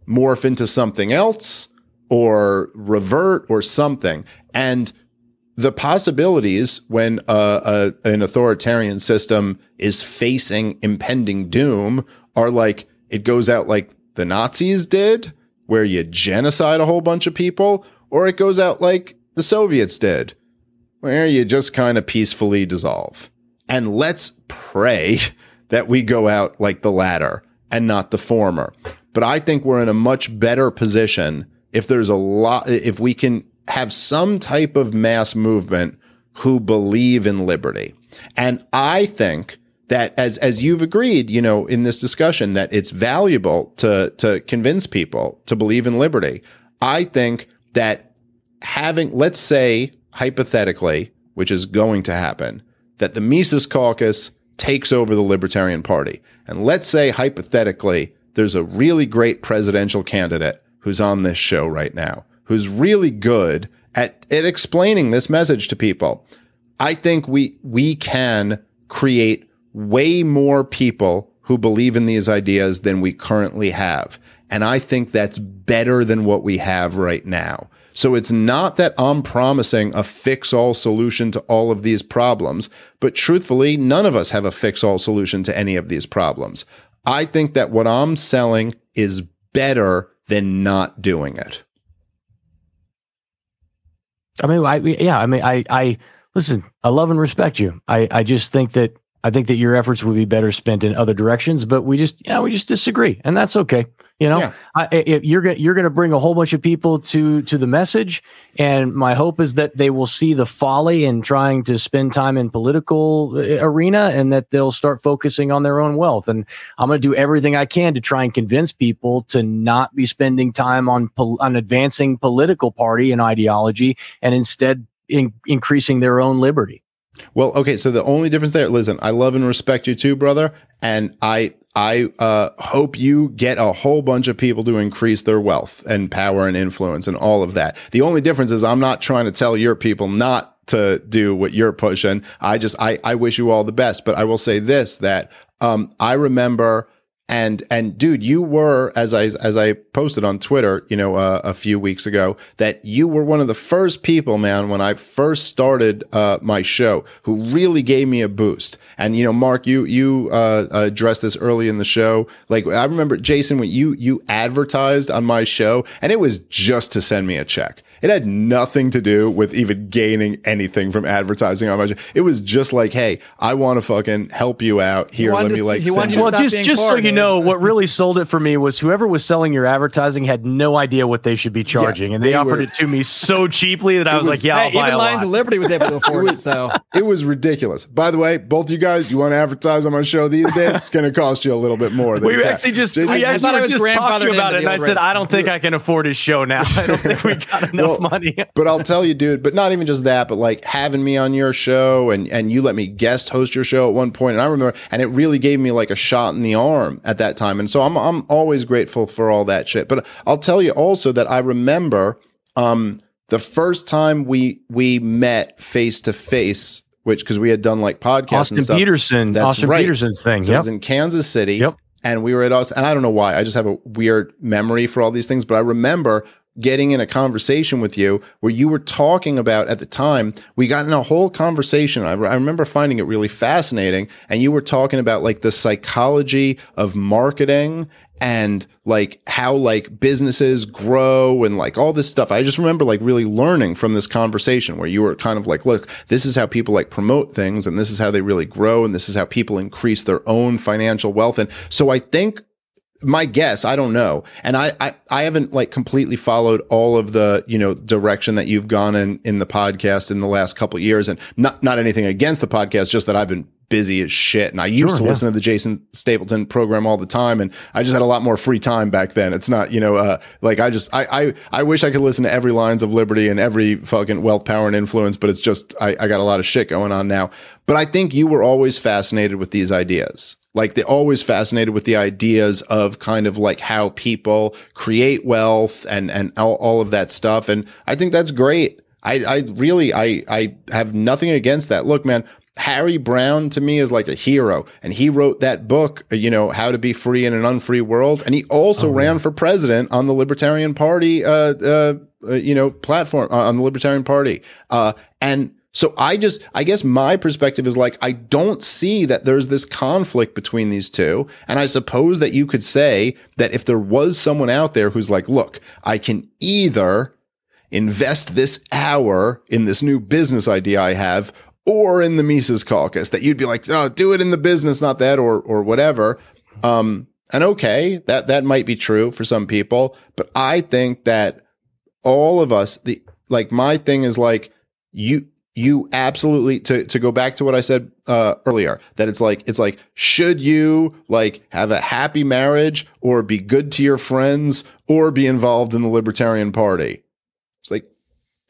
morph into something else or revert or something. And the possibilities when uh, a, an authoritarian system is facing impending doom are like it goes out like the Nazis did, where you genocide a whole bunch of people, or it goes out like the Soviets did, where you just kind of peacefully dissolve. And let's pray that we go out like the latter and not the former. But I think we're in a much better position if there's a lot, if we can have some type of mass movement who believe in liberty. And I think that as as you've agreed, you know, in this discussion that it's valuable to to convince people to believe in liberty. I think that having let's say hypothetically, which is going to happen, that the Mises caucus takes over the Libertarian Party. And let's say hypothetically there's a really great presidential candidate who's on this show right now, who's really good at, at explaining this message to people. I think we we can create way more people who believe in these ideas than we currently have. And I think that's better than what we have right now. So it's not that I'm promising a fix all solution to all of these problems, but truthfully, none of us have a fix all solution to any of these problems. I think that what I'm selling is better than not doing it. I mean, I yeah, I mean, I I listen. I love and respect you. I I just think that I think that your efforts would be better spent in other directions, but we just, you know, we just disagree, and that's okay. You know, Yeah. I, you're gonna you're gonna bring a whole bunch of people to to the message, and my hope is that they will see the folly in trying to spend time in political uh, arena, and that they'll start focusing on their own wealth. And I'm gonna do everything I can to try and convince people to not be spending time on pol- on advancing political party and ideology, and instead in, increasing their own liberty. Well, okay, so the only difference there, listen, I love and respect you too, brother, and I I uh, hope you get a whole bunch of people to increase their wealth and power and influence and all of that. The only difference is I'm not trying to tell your people not to do what you're pushing. I just I I wish you all the best, but I will say this that um I remember and and dude, you were as I as I posted on Twitter, you know, uh, a few weeks ago, that you were one of the first people, man, when I first started uh, my show, who really gave me a boost. And you know, Marc, you you uh, addressed this early in the show. Like I remember, Jason, when you you advertised on my show, and it was just to send me a check. It had nothing to do with even gaining anything from advertising on my show. It was just like, hey, I want to fucking help you out. Here, wanted let to- me like he send you well, just just so you know, what really sold it for me was whoever was selling your advertising had no idea what they should be charging, and they, they offered were- it to me so cheaply that I was, was- like, "Yeah, I'll Hey, buy even a Lions lot." of Liberty was able to afford it. So It was ridiculous. By the way, both you guys, you want to advertise on my show these days? It's going to cost you a little bit more. Than we actually just Jason- we I actually thought I was just grandfathered talking about it, and I said, "I don't think I can afford his show now. I don't think we got enough Money." but I'll tell you, dude. But not even just that, but like having me on your show, and and you let me guest host your show at one point, and I remember, and it really gave me like a shot in the arm at that time, and so I'm I'm always grateful for all that shit. But I'll tell you also that I remember um the first time we we met face to face, which because we had done like podcasts Austin and stuff. Petersen, That's Austin right. Petersen's thing. So it was in Kansas City. Yep. And we were at us, and I don't know why. I just have a weird memory for all these things, but I remember getting in a conversation with you where you were talking about at the time we got in a whole conversation I, I remember finding it really fascinating and you were talking about like the psychology of marketing and like how like businesses grow and like all this stuff. I just remember like really learning from this conversation where you were kind of like, look, this is how people like promote things and this is how they really grow and this is how people increase their own financial wealth. And so I think my guess, I don't know. And I, I, I haven't like completely followed all of the, you know, direction that you've gone in, in the podcast in the last couple of years and not, not anything against the podcast, just that I've been busy as shit. And I used Sure, to yeah. listen to the Jason Stapleton program all the time. And I just had a lot more free time back then. It's not, you know, uh, like I just, I, I, I wish I could listen to every Lions of Liberty and every fucking wealth, power and influence, but it's just, I, I got a lot of shit going on now. But I think you were always fascinated with these ideas. Like they're always fascinated with the ideas of kind of like how people create wealth and, and all, all of that stuff. And I think that's great. I, I really, I, I have nothing against that. Look, man, Harry Browne to me is like a hero, and he wrote that book, you know, How to Be Free in an Unfree World, and he also ran for president on the Libertarian Party, uh, uh, uh, you know, platform uh, on the Libertarian Party, uh, and so I just, I guess my perspective is like, I don't see that there's this conflict between these two. And I suppose that you could say that if there was someone out there who's like, look, I can either invest this hour in this new business idea I have or in the Mises caucus, that you'd be like, oh, do it in the business, not that, or, or whatever. Um, and okay, that, that might be true for some people, but I think that all of us, the, like my thing is like, you, you absolutely to to go back to what I said uh, earlier that it's like it's like should you like have a happy marriage or be good to your friends or be involved in the Libertarian Party? It's like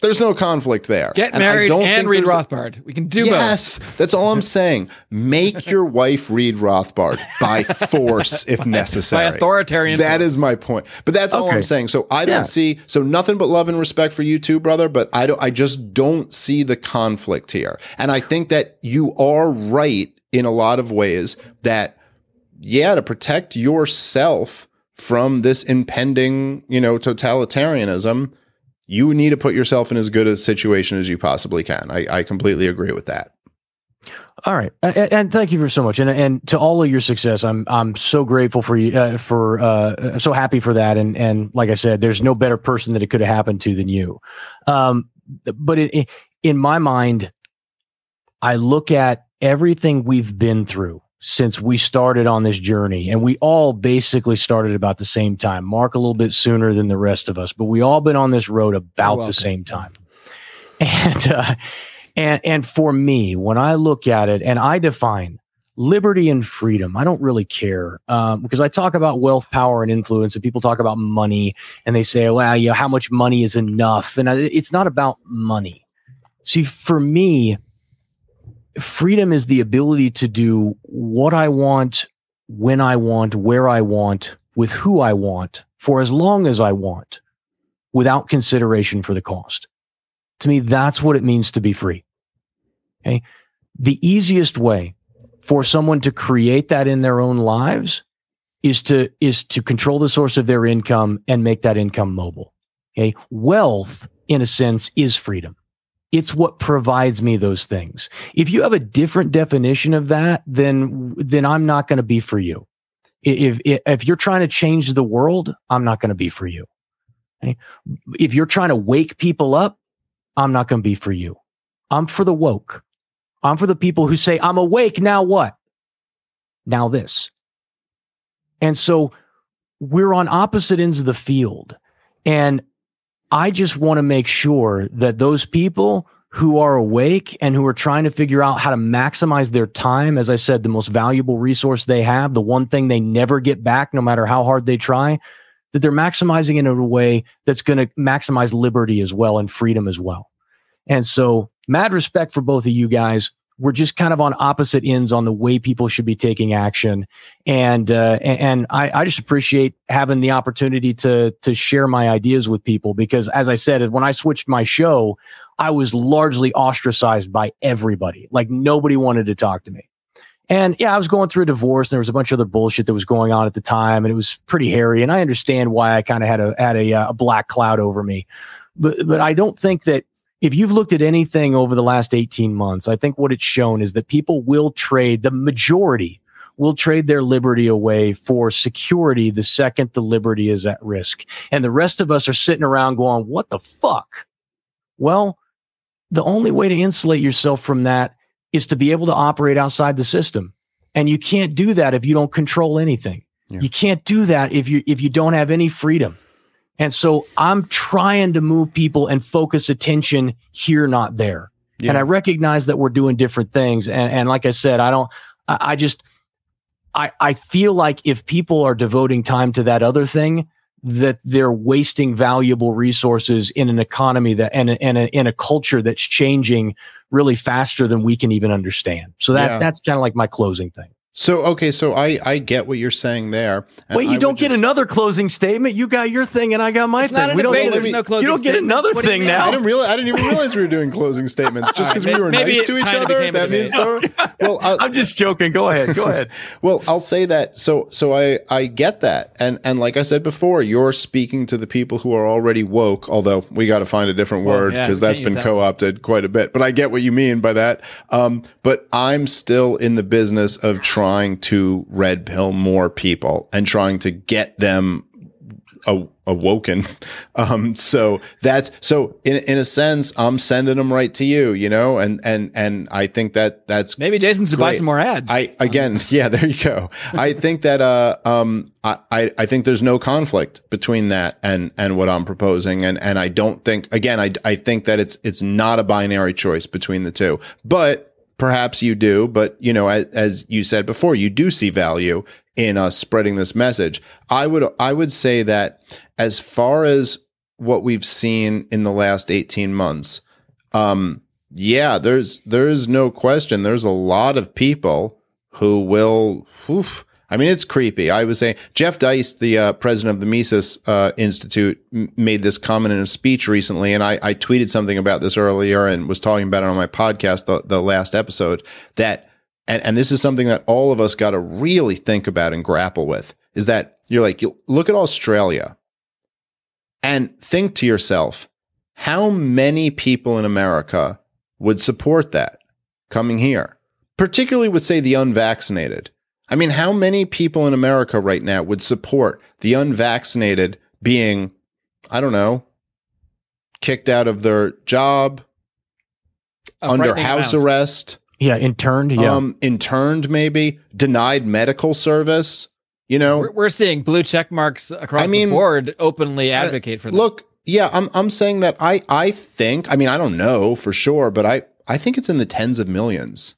there's no conflict there. Get And I married don't and read Rothbard. We can do both. Yes, that's all I'm saying. Make your wife read Rothbard by force if necessary. By authoritarian That force. is my point. But that's all I'm saying. So I don't Yeah. see so nothing but love and respect for you too, brother. But I don't. I just don't see the conflict here. And I think that you are right in a lot of ways. That yeah, to protect yourself from this impending, you know, totalitarianism, you need to put yourself in as good a situation as you possibly can. I, I completely agree with that. All right, and, and thank you for so much, and and to all of your success. I'm I'm so grateful for you uh, for uh, so happy for that, and and like I said, there's no better person that it could have happened to than you. Um, but it, in my mind, I look at everything we've been through since we started on this journey, and we all basically started about the same time. Marc a little bit sooner than the rest of us, but we all been on this road about the same time, and. Uh, and and for me, when I look at it and I define liberty and freedom, I don't really care um, because I talk about wealth, power, and influence, and people talk about money, and they say, "Well, you know, how much money is enough?" And I, it's not about money. See, for me, freedom is the ability to do what I want, when I want, where I want, with who I want, for as long as I want, without consideration for the cost. To me, that's what it means to be free. Okay. The easiest way for someone to create that in their own lives is to, is to control the source of their income and make that income mobile. Okay. Wealth, in a sense, is freedom. It's what provides me those things. If you have a different definition of that, then, then I'm not going to be for you. If, if, if you're trying to change the world, I'm not going to be for you. Okay? If you're trying to wake people up, I'm not going to be for you. I'm for the woke. I'm for the people who say, I'm awake. Now what? Now this. And so we're on opposite ends of the field. And I just want to make sure that those people who are awake and who are trying to figure out how to maximize their time, as I said, the most valuable resource they have, the one thing they never get back, no matter how hard they try, that they're maximizing it in a way that's going to maximize liberty as well and freedom as well. And so, mad respect for both of you guys. We're just kind of on opposite ends on the way people should be taking action, and uh, and I, I just appreciate having the opportunity to to share my ideas with people because, as I said, when I switched my show, I was largely ostracized by everybody. Like nobody wanted to talk to me. And yeah, I was going through a divorce and there was a bunch of other bullshit that was going on at the time and it was pretty hairy. And I understand why I kind of had a, had a, uh, a black cloud over me. But, but I don't think that if you've looked at anything over the last 18 months, I think what it's shown is that people will trade the majority will trade their liberty away for security the second the liberty is at risk. And the rest of us are sitting around going, what the fuck? Well, the only way to insulate yourself from that is to be able to operate outside the system. And you can't do that if you don't control anything. Yeah. You can't do that if you if you don't have any freedom. And so I'm trying to move people and focus attention here, not there. Yeah. And I recognize that we're doing different things. And, and like I said, I don't, I, I just, I, I feel like if people are devoting time to that other thing, that they're wasting valuable resources in an economy that and, and a, in a culture that's changing really faster than we can even understand. So that Yeah. that's kind of like my closing thing. So okay, so I I get what you're saying there. and Wait, I you don't get just- another closing statement. You got your thing, and I got my It's thing. a We don't debate. get, There's me- no you don't get another What thing now. I didn't realize I didn't even realize we were doing closing statements. Just because we were nice to each other, that means so. Well, I, I'm just joking. Go ahead. Go ahead. Well, I'll say that. So, so I I get that, and and like I said before, you're speaking to the people who are already woke. Although we got to find a different Well, word because can't that's use been that co-opted quite a bit. But I get what you mean by that. Um, but I'm still in the business of trying to red pill more people and trying to get them a, awoken. Um, so that's so in in a sense, I'm sending them right to you, you know, and and and I think that that's Maybe Jason's to buy some more ads. I again, yeah, there you go. I think that uh um I, I I think there's no conflict between that and and what I'm proposing and and I don't think again I I think that it's it's not a binary choice between the two. But perhaps you do, but you know as, as you said before, you do see value in us spreading this message. I would I would say that as far as what we've seen in the last 18 months, um yeah, there's there's no question. There's a lot of people who will. I mean, it's creepy. I was saying Jeff Deist, the uh, president of the Mises uh, Institute, m- made this comment in a speech recently, and I, I tweeted something about this earlier and was talking about it on my podcast, the, the last episode. That and and this is something that all of us got to really think about and grapple with. Is that you're like you look at Australia and think to yourself, how many people in America would support that coming here, particularly with, say, the unvaccinated. I mean, how many people in America right now would support the unvaccinated being, I don't know, kicked out of their job, A under house amount. arrest, Yeah, interned. Yeah. um, interned, maybe denied medical service? You know, We're, we're seeing blue check marks across I mean, the board openly advocate for them. Look, yeah, I'm I'm saying that I I think I mean I don't know for sure, but I I think it's in the tens of millions.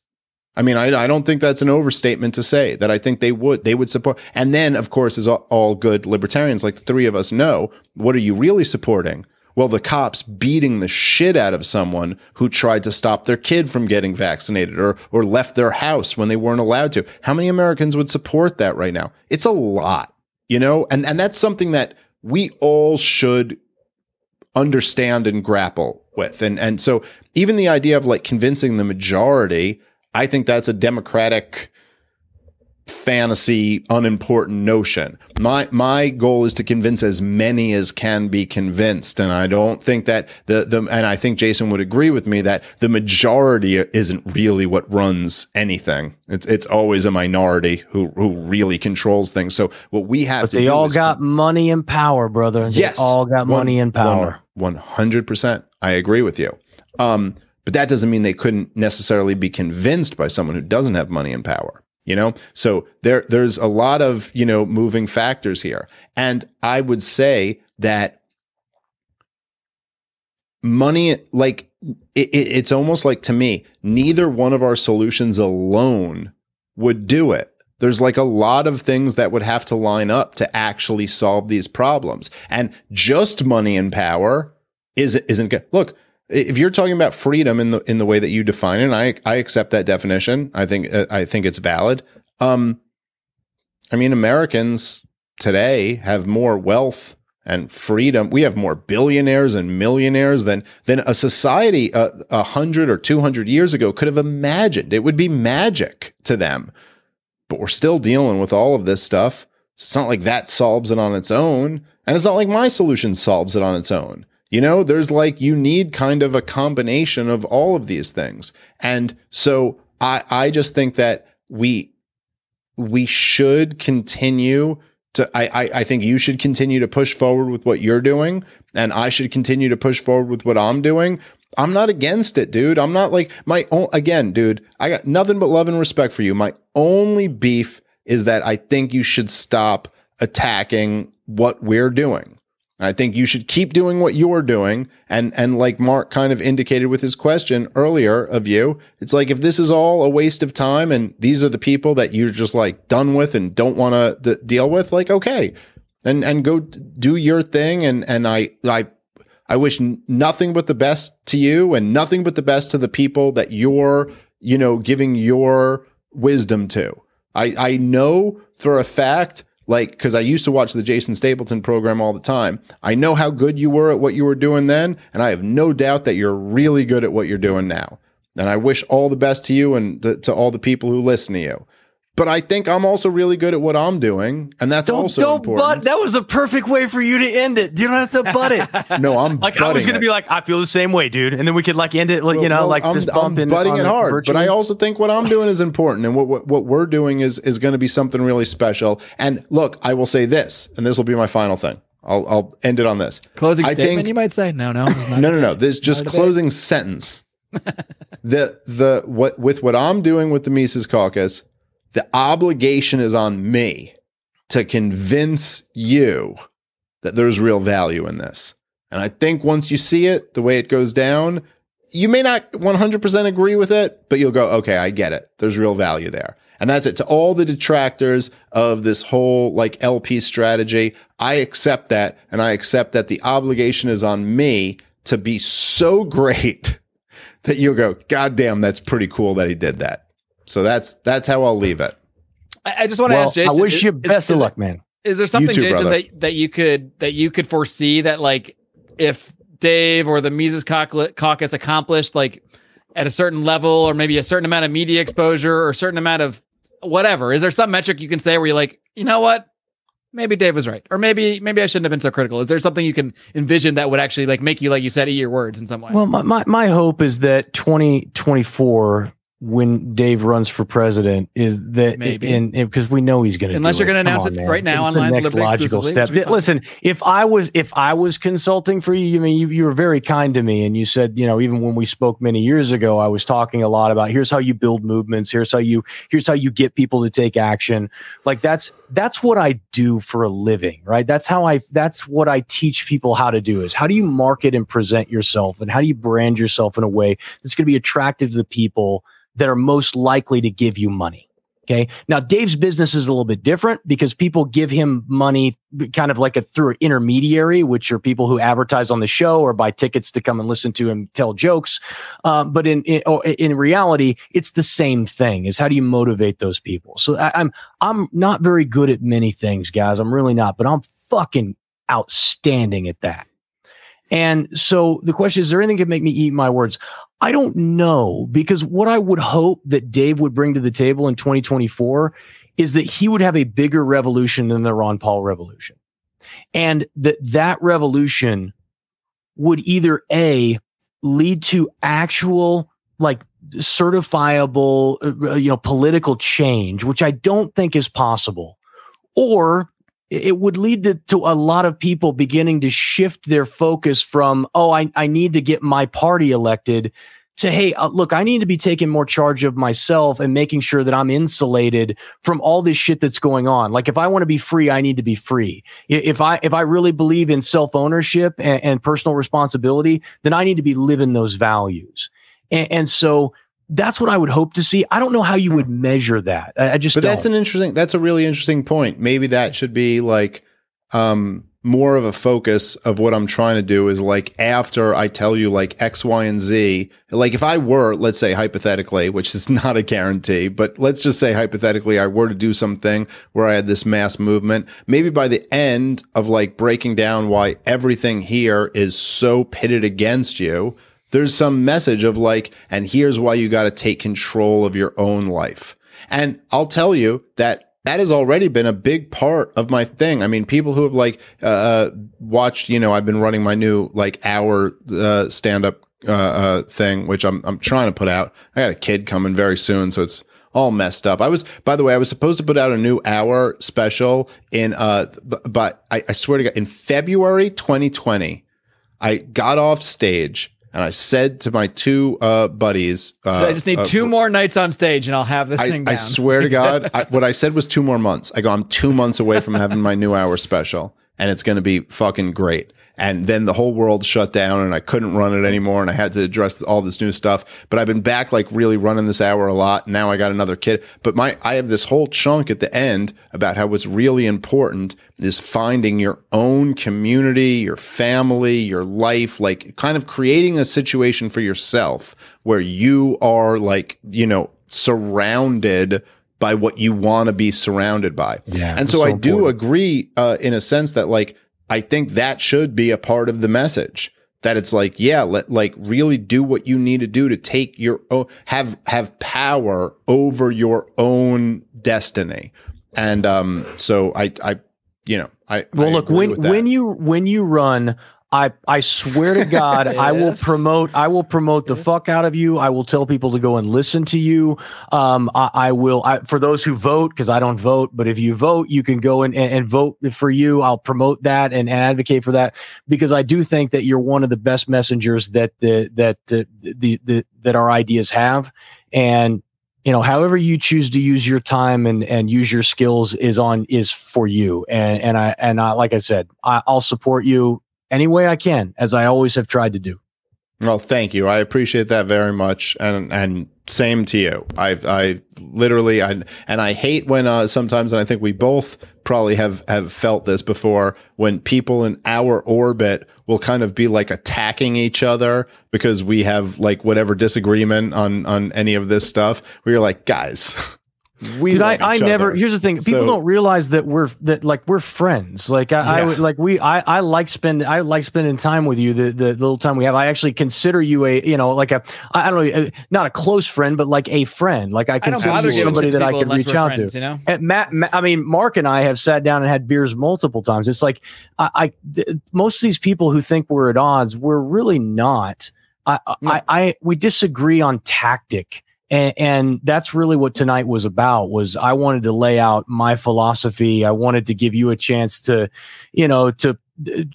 I mean, I, I don't think that's an overstatement to say that I think they would they would support. And then, of course, as all, good libertarians like the three of us know, what are you really supporting? Well, the cops beating the shit out of someone who tried to stop their kid from getting vaccinated or or left their house when they weren't allowed to. How many Americans would support that right now? It's a lot, you know, and and that's something that we all should understand and grapple with. And and so even the idea of like convincing the majority, I think that's a democratic fantasy unimportant notion. My my goal is to convince as many as can be convinced and I don't think that the the and I think Jason would agree with me that the majority isn't really what runs anything. It's it's always a minority who who really controls things. So what we have but to they do all is got money and power, brother. They Yes. all got money and power. One hundred percent. I agree with you. Um, but that doesn't mean they couldn't necessarily be convinced by someone who doesn't have money and power. You know, so there there's a lot of you know moving factors here, and I would say that money, like it, it, it's almost like to me, neither one of our solutions alone would do it. There's like a lot of things that would have to line up to actually solve these problems. And just money and power is isn't good. Look, if you're talking about freedom in the in the way that you define it, and I I accept that definition. I think uh, I think it's valid. Um, I mean, Americans today have more wealth and freedom. We have more billionaires and millionaires than than a society a, a hundred or two hundred years ago could have imagined. It would be magic to them but we're still dealing with all of this stuff. It's not like that solves it on its own. And it's not like my solution solves it on its own. You know, there's like, you need kind of a combination of all of these things. And so I, I just think that we, we should continue to, I, I, I think you should continue to push forward with what you're doing. And I should continue to push forward with what I'm doing. I'm not against it, dude. I'm not like my own, again, dude, I got nothing but love and respect for you. My only beef is that I think you should stop attacking what we're doing. I think you should keep doing what you're doing. And, and like Marc kind of indicated with his question earlier of you, it's like if this is all a waste of time and these are the people that you're just like done with and don't want to deal with, like, okay, and, and go do your thing. And, and I, I, I wish nothing but the best to you and nothing but the best to the people that you're, you know, giving your wisdom to. I, I know for a fact, like, because I used to watch the Jason Stapleton program all the time. I know how good you were at what you were doing then, and I have no doubt that you're really good at what you're doing now. And I wish all the best to you and to, to all the people who listen to you. But I think I'm also really good at what I'm doing, and that's Don't, also don't important. butt. That was a perfect way for you to end it. You don't have to butt it. no, I'm like I was going to be like, I feel the same way, dude, and then we could like end it, like you know, Well, like I'm, fist I'm in butting it hard, virtual- but I also think what I'm doing is important, and what what, what we're doing is is going to be something really special. And look, I will say this, and this will be my final thing. I'll I'll end it on this. Closing I statement, think- you might say. No, no, not. No, no, no. This just Not a debate. closing sentence. the the what with what I'm doing with the Mises Caucus, the obligation is on me to convince you that there's real value in this. And I think once you see it, the way it goes down, you may not 100% agree with it, but you'll go, okay, I get it. There's real value there. And that's it. To all the detractors of this whole like LP strategy, I accept that. And I accept that the obligation is on me to be so great that you'll go, God damn, that's pretty cool that he did that. So that's that's how I'll leave it. I, I just want to Well, ask Jason. I wish is- you best is of it- luck, man. Is there something, too, Jason, brother. that that you could that you could foresee that like if Dave or the Mises Caucus accomplished like at a certain level or maybe a certain amount of media exposure or a certain amount of whatever? Is there some metric you can say where you're like, you know what? Maybe Dave was right, or maybe maybe I shouldn't have been so critical. Is there something you can envision that would actually like make you, like you said, eat your words in some way? Well, my, my, my hope is that 2024, when Dave runs for president, is that Maybe. and because we know he's going to. Unless you're going to announce it right now it's on the next logical step. which would be fun. Listen, if I was if I was consulting for you, I mean, you, you were very kind to me, and you said, you know, even when we spoke many years ago, I was talking a lot about here's how you build movements, here's how you here's how you get people to take action. Like that's that's what I do for a living, right? That's how I that's what I teach people how to do is how do you market and present yourself and how do you brand yourself in a way that's going to be attractive to the people that are most likely to give you money. Okay. Now Dave's business is a little bit different because people give him money kind of like a through an intermediary, which are people who advertise on the show or buy tickets to come and listen to him tell jokes. Um, but in, in in reality, it's the same thing. Is how do you motivate those people? So I, I'm I'm not very good at many things, guys. I'm really not, but I'm fucking outstanding at that. And so the question is, is there anything that can make me eat my words? I don't know because what I would hope that Dave would bring to the table in 2024 is that he would have a bigger revolution than the Ron Paul revolution. And that that revolution would either A, lead to actual like certifiable, uh, you know, political change, which I don't think is possible, or it would lead to, to a lot of people beginning to shift their focus from, oh, I, I need to get my party elected to, hey, uh, look, I need to be taking more charge of myself and making sure that I'm insulated from all this shit that's going on. Like if I want to be free, I need to be free. If I if I really believe in self ownership and, and personal responsibility, then I need to be living those values. And, and so that's what I would hope to see. I don't know how you would measure that. I, I just But that's don't. an interesting. That's a really interesting point. Maybe that should be like um, more of a focus of what I'm trying to do is like after I tell you like X, Y, and Z. Like if I were, let's say hypothetically, which is not a guarantee, but let's just say hypothetically, I were to do something where I had this mass movement. Maybe by the end of like breaking down why everything here is so pitted against you there's some message of like, and here's why you got to take control of your own life. And I'll tell you that that has already been a big part of my thing. I mean, people who have like uh, watched, you know, I've been running my new like hour uh, stand up uh, uh, thing, which I'm I'm trying to put out. I got a kid coming very soon, so it's all messed up. I was, by the way, I was supposed to put out a new hour special in, uh, b- but I, I swear to God, in February 2020, I got off stage and I said to my two uh, buddies, uh, So I just need uh, two more nights on stage and I'll have this thing I, down. I swear to God, I, what I said was two more months. I go, I'm two months away from having my new hour special, and it's going to be fucking great. And then the whole world shut down, and I couldn't run it anymore, and I had to address all this new stuff. But I've been back, like really running this hour a lot. Now I got another kid, but my I have this whole chunk at the end about how what's really important is finding your own community, your family, your life, like kind of creating a situation for yourself where you are like you know surrounded by what you want to be surrounded by. Yeah, And so, that's I so do agree uh, in a sense that like I think that should be a part of the message that it's like yeah let like really do what you need to do to take your own have have power over your own destiny. And um so I I you know I Well, I look when when you when you run, I I swear to God, I will promote. I will promote the fuck out of you. I will tell people to go and listen to you. Um, I, I will. I, for those who vote, because I don't vote, but if you vote, you can go and, and, and vote for you. I'll promote that and, and advocate for that because I do think that you're one of the best messengers that the that uh, the, the that our ideas have, and you know however you choose to use your time and and use your skills is on is for you. And and i and i like i said I, i'll support you any way i can as i always have tried to do Well, thank you. I appreciate that very much, and and same to you. I I literally I and I hate when uh, sometimes, and I think we both probably have have felt this before when people in our orbit will kind of be like attacking each other because we have like whatever disagreement on on any of this stuff. We're like, guys, we Dude, I, I never. other. Here's the thing: people So- don't realize that we're that like we're friends. Like I, I Yeah. would like we. I, I like spend. I like spending time with you. The, the little time we have. I actually consider you a you know like a I don't know uh, not a close friend, but like a friend. Like I I consider bother you somebody that I can reach out friends, to. You know, And Matt, Ma- I mean, Marc and I have sat down and had beers multiple times. It's like I, I th- most of these people who think we're at odds, we're really not. I, I, I we disagree on tactic, and, and that's really what tonight was about. Was I wanted to lay out my philosophy. I wanted to give you a chance to, you know, to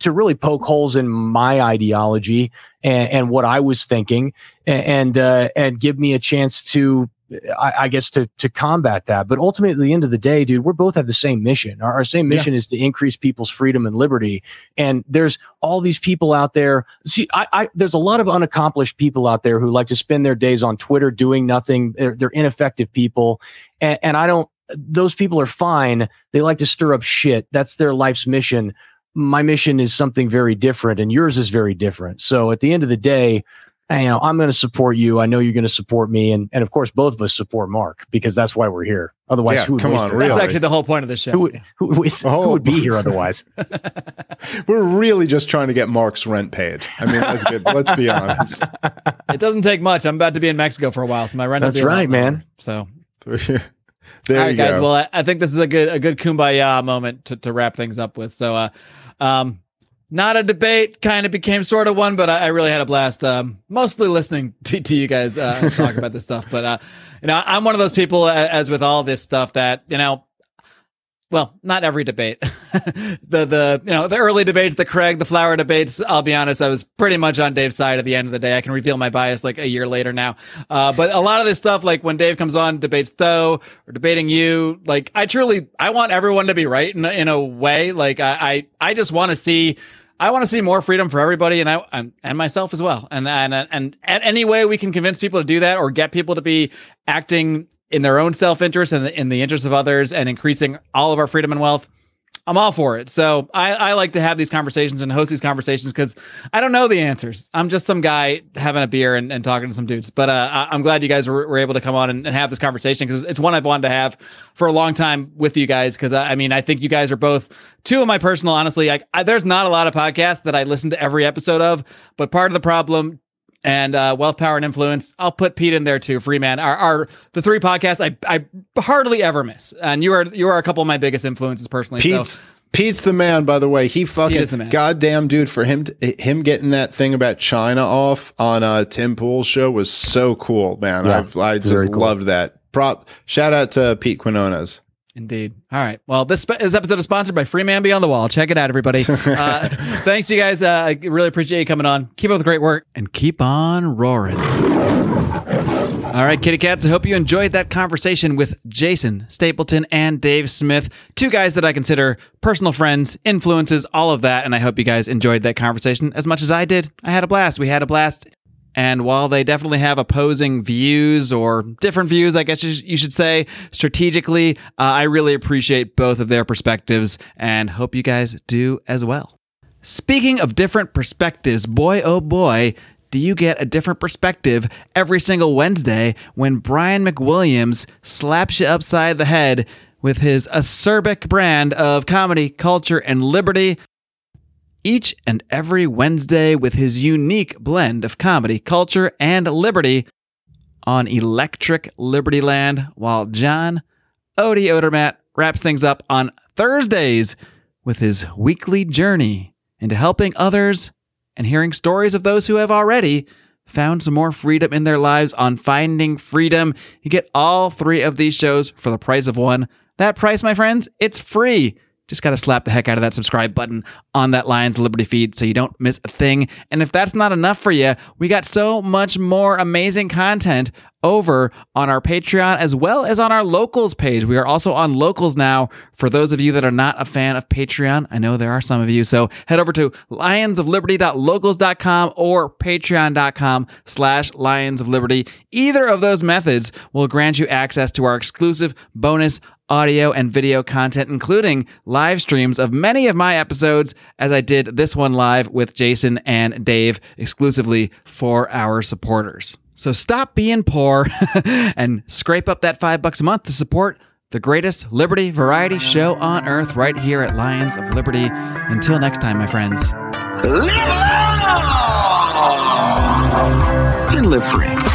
to really poke holes in my ideology and, and what I was thinking, and and, uh, and give me a chance to I, I guess to to combat that. But ultimately, at the end of the day, dude, we're both have the same mission. Our, our same mission is to increase people's freedom and liberty. And there's all these people out there. See, I, I there's a lot of unaccomplished people out there who like to spend their days on Twitter doing nothing. They're, they're ineffective people, and, and I don't. Those people are fine. They like to stir up shit. That's their life's mission. My mission is something very different, and yours is very different. So at the end of the day, you know, I'm going to support you. I know you're going to support me, and and of course, both of us support Marc because that's why we're here. Otherwise, Yeah, who come waste on, really. that's actually the whole point of the show. Who would, who, would waste- Oh. who would be here otherwise? We're really just trying to get Marc's rent paid. I mean, let's get let's be honest. it doesn't take much. I'm about to be in Mexico for a while, so my rent. will That's be a right, lower. man. So there all you right, guys. go. Well, I, I think this is a good a good kumbaya moment to, to wrap things up with. So, uh, um, not a debate, kind of became sort of one, but I, I really had a blast. Um, mostly listening to, to you guys uh, talk about this stuff. But uh, you know, I'm one of those people, as with all this stuff, that you know. Well, not every debate. the the you know the early debates, the Craig, the Flower debates. I'll be honest, I was pretty much on Dave's side at the end of the day. I can reveal my bias like a year later now. Uh, but a lot of this stuff, like when Dave comes on, debates Though or debating you, like I truly I want everyone to be right in a, in a way. Like I I, I just want to see. I want to see more freedom for everybody, and I and, and myself as well. And and and at any way we can convince people to do that, or get people to be acting in their own self interest and in the interest of others, and increasing all of our freedom and wealth. I'm all for it. So I, I like to have these conversations and host these conversations because I don't know the answers. I'm just some guy having a beer and, and talking to some dudes. But uh, I- I'm glad you guys were, were able to come on and, and have this conversation because it's one I've wanted to have for a long time with you guys. Because I, I mean, I think you guys are both two of my personal, honestly. Like, I, there's not a lot of podcasts that I listen to every episode of, but part of the problem and uh, wealth, power, and influence. I'll put Pete in there too. Free man are, are the three podcasts I I hardly ever miss, and you are you are a couple of my biggest influences personally. so- Pete's Pete's the man, by the way. He fucking is the man. goddamn dude for him to, him getting that thing about China off on uh, Tim Pool's show was so cool, man. Yeah, I've, I just cool. loved that. Prop shout out to Pete Quinones. Indeed. All right. Well, this, spe- this episode is sponsored by Free Man Beyond the Wall. Check it out, everybody. Uh, thanks, you guys. Uh, I really appreciate you coming on. Keep up the great work and keep on roaring. All right, kitty cats. I hope you enjoyed that conversation with Jason Stapleton and Dave Smith, two guys that I consider personal friends, influences, all of that. And I hope you guys enjoyed that conversation as much as I did. I had a blast. We had a blast. And while they definitely have opposing views or different views, I guess you should say, strategically, uh, I really appreciate both of their perspectives and hope you guys do as well. Speaking of different perspectives, boy oh boy, do you get a different perspective every single Wednesday when Brian McWilliams slaps you upside the head with his acerbic brand of comedy, culture, and liberty each and every Wednesday with his unique blend of comedy, culture, and liberty on Electric Liberty Land, while John Odie Odermatt wraps things up on Thursdays with his weekly journey into helping others and hearing stories of those who have already found some more freedom in their lives on Finding Freedom. You get all three of these shows for the price of one. That price, my friends, it's free. Just got to slap the heck out of that subscribe button on that Lions of Liberty feed so you don't miss a thing. And if that's not enough for you, we got so much more amazing content over on our Patreon as well as on our locals page. We are also on locals now for those of you that are not a fan of Patreon. I know there are some of you. So head over to lionsofliberty.locals.com or patreon.com slash lions of liberty. Either of those methods will grant you access to our exclusive bonus audio and video content, including live streams of many of my episodes, as I did this one live with Jason and Dave exclusively for our supporters. So stop being poor and scrape up that five bucks a month to support the greatest Liberty variety show on earth right here at Lions of Liberty. Until next time, my friends. Live long and live free.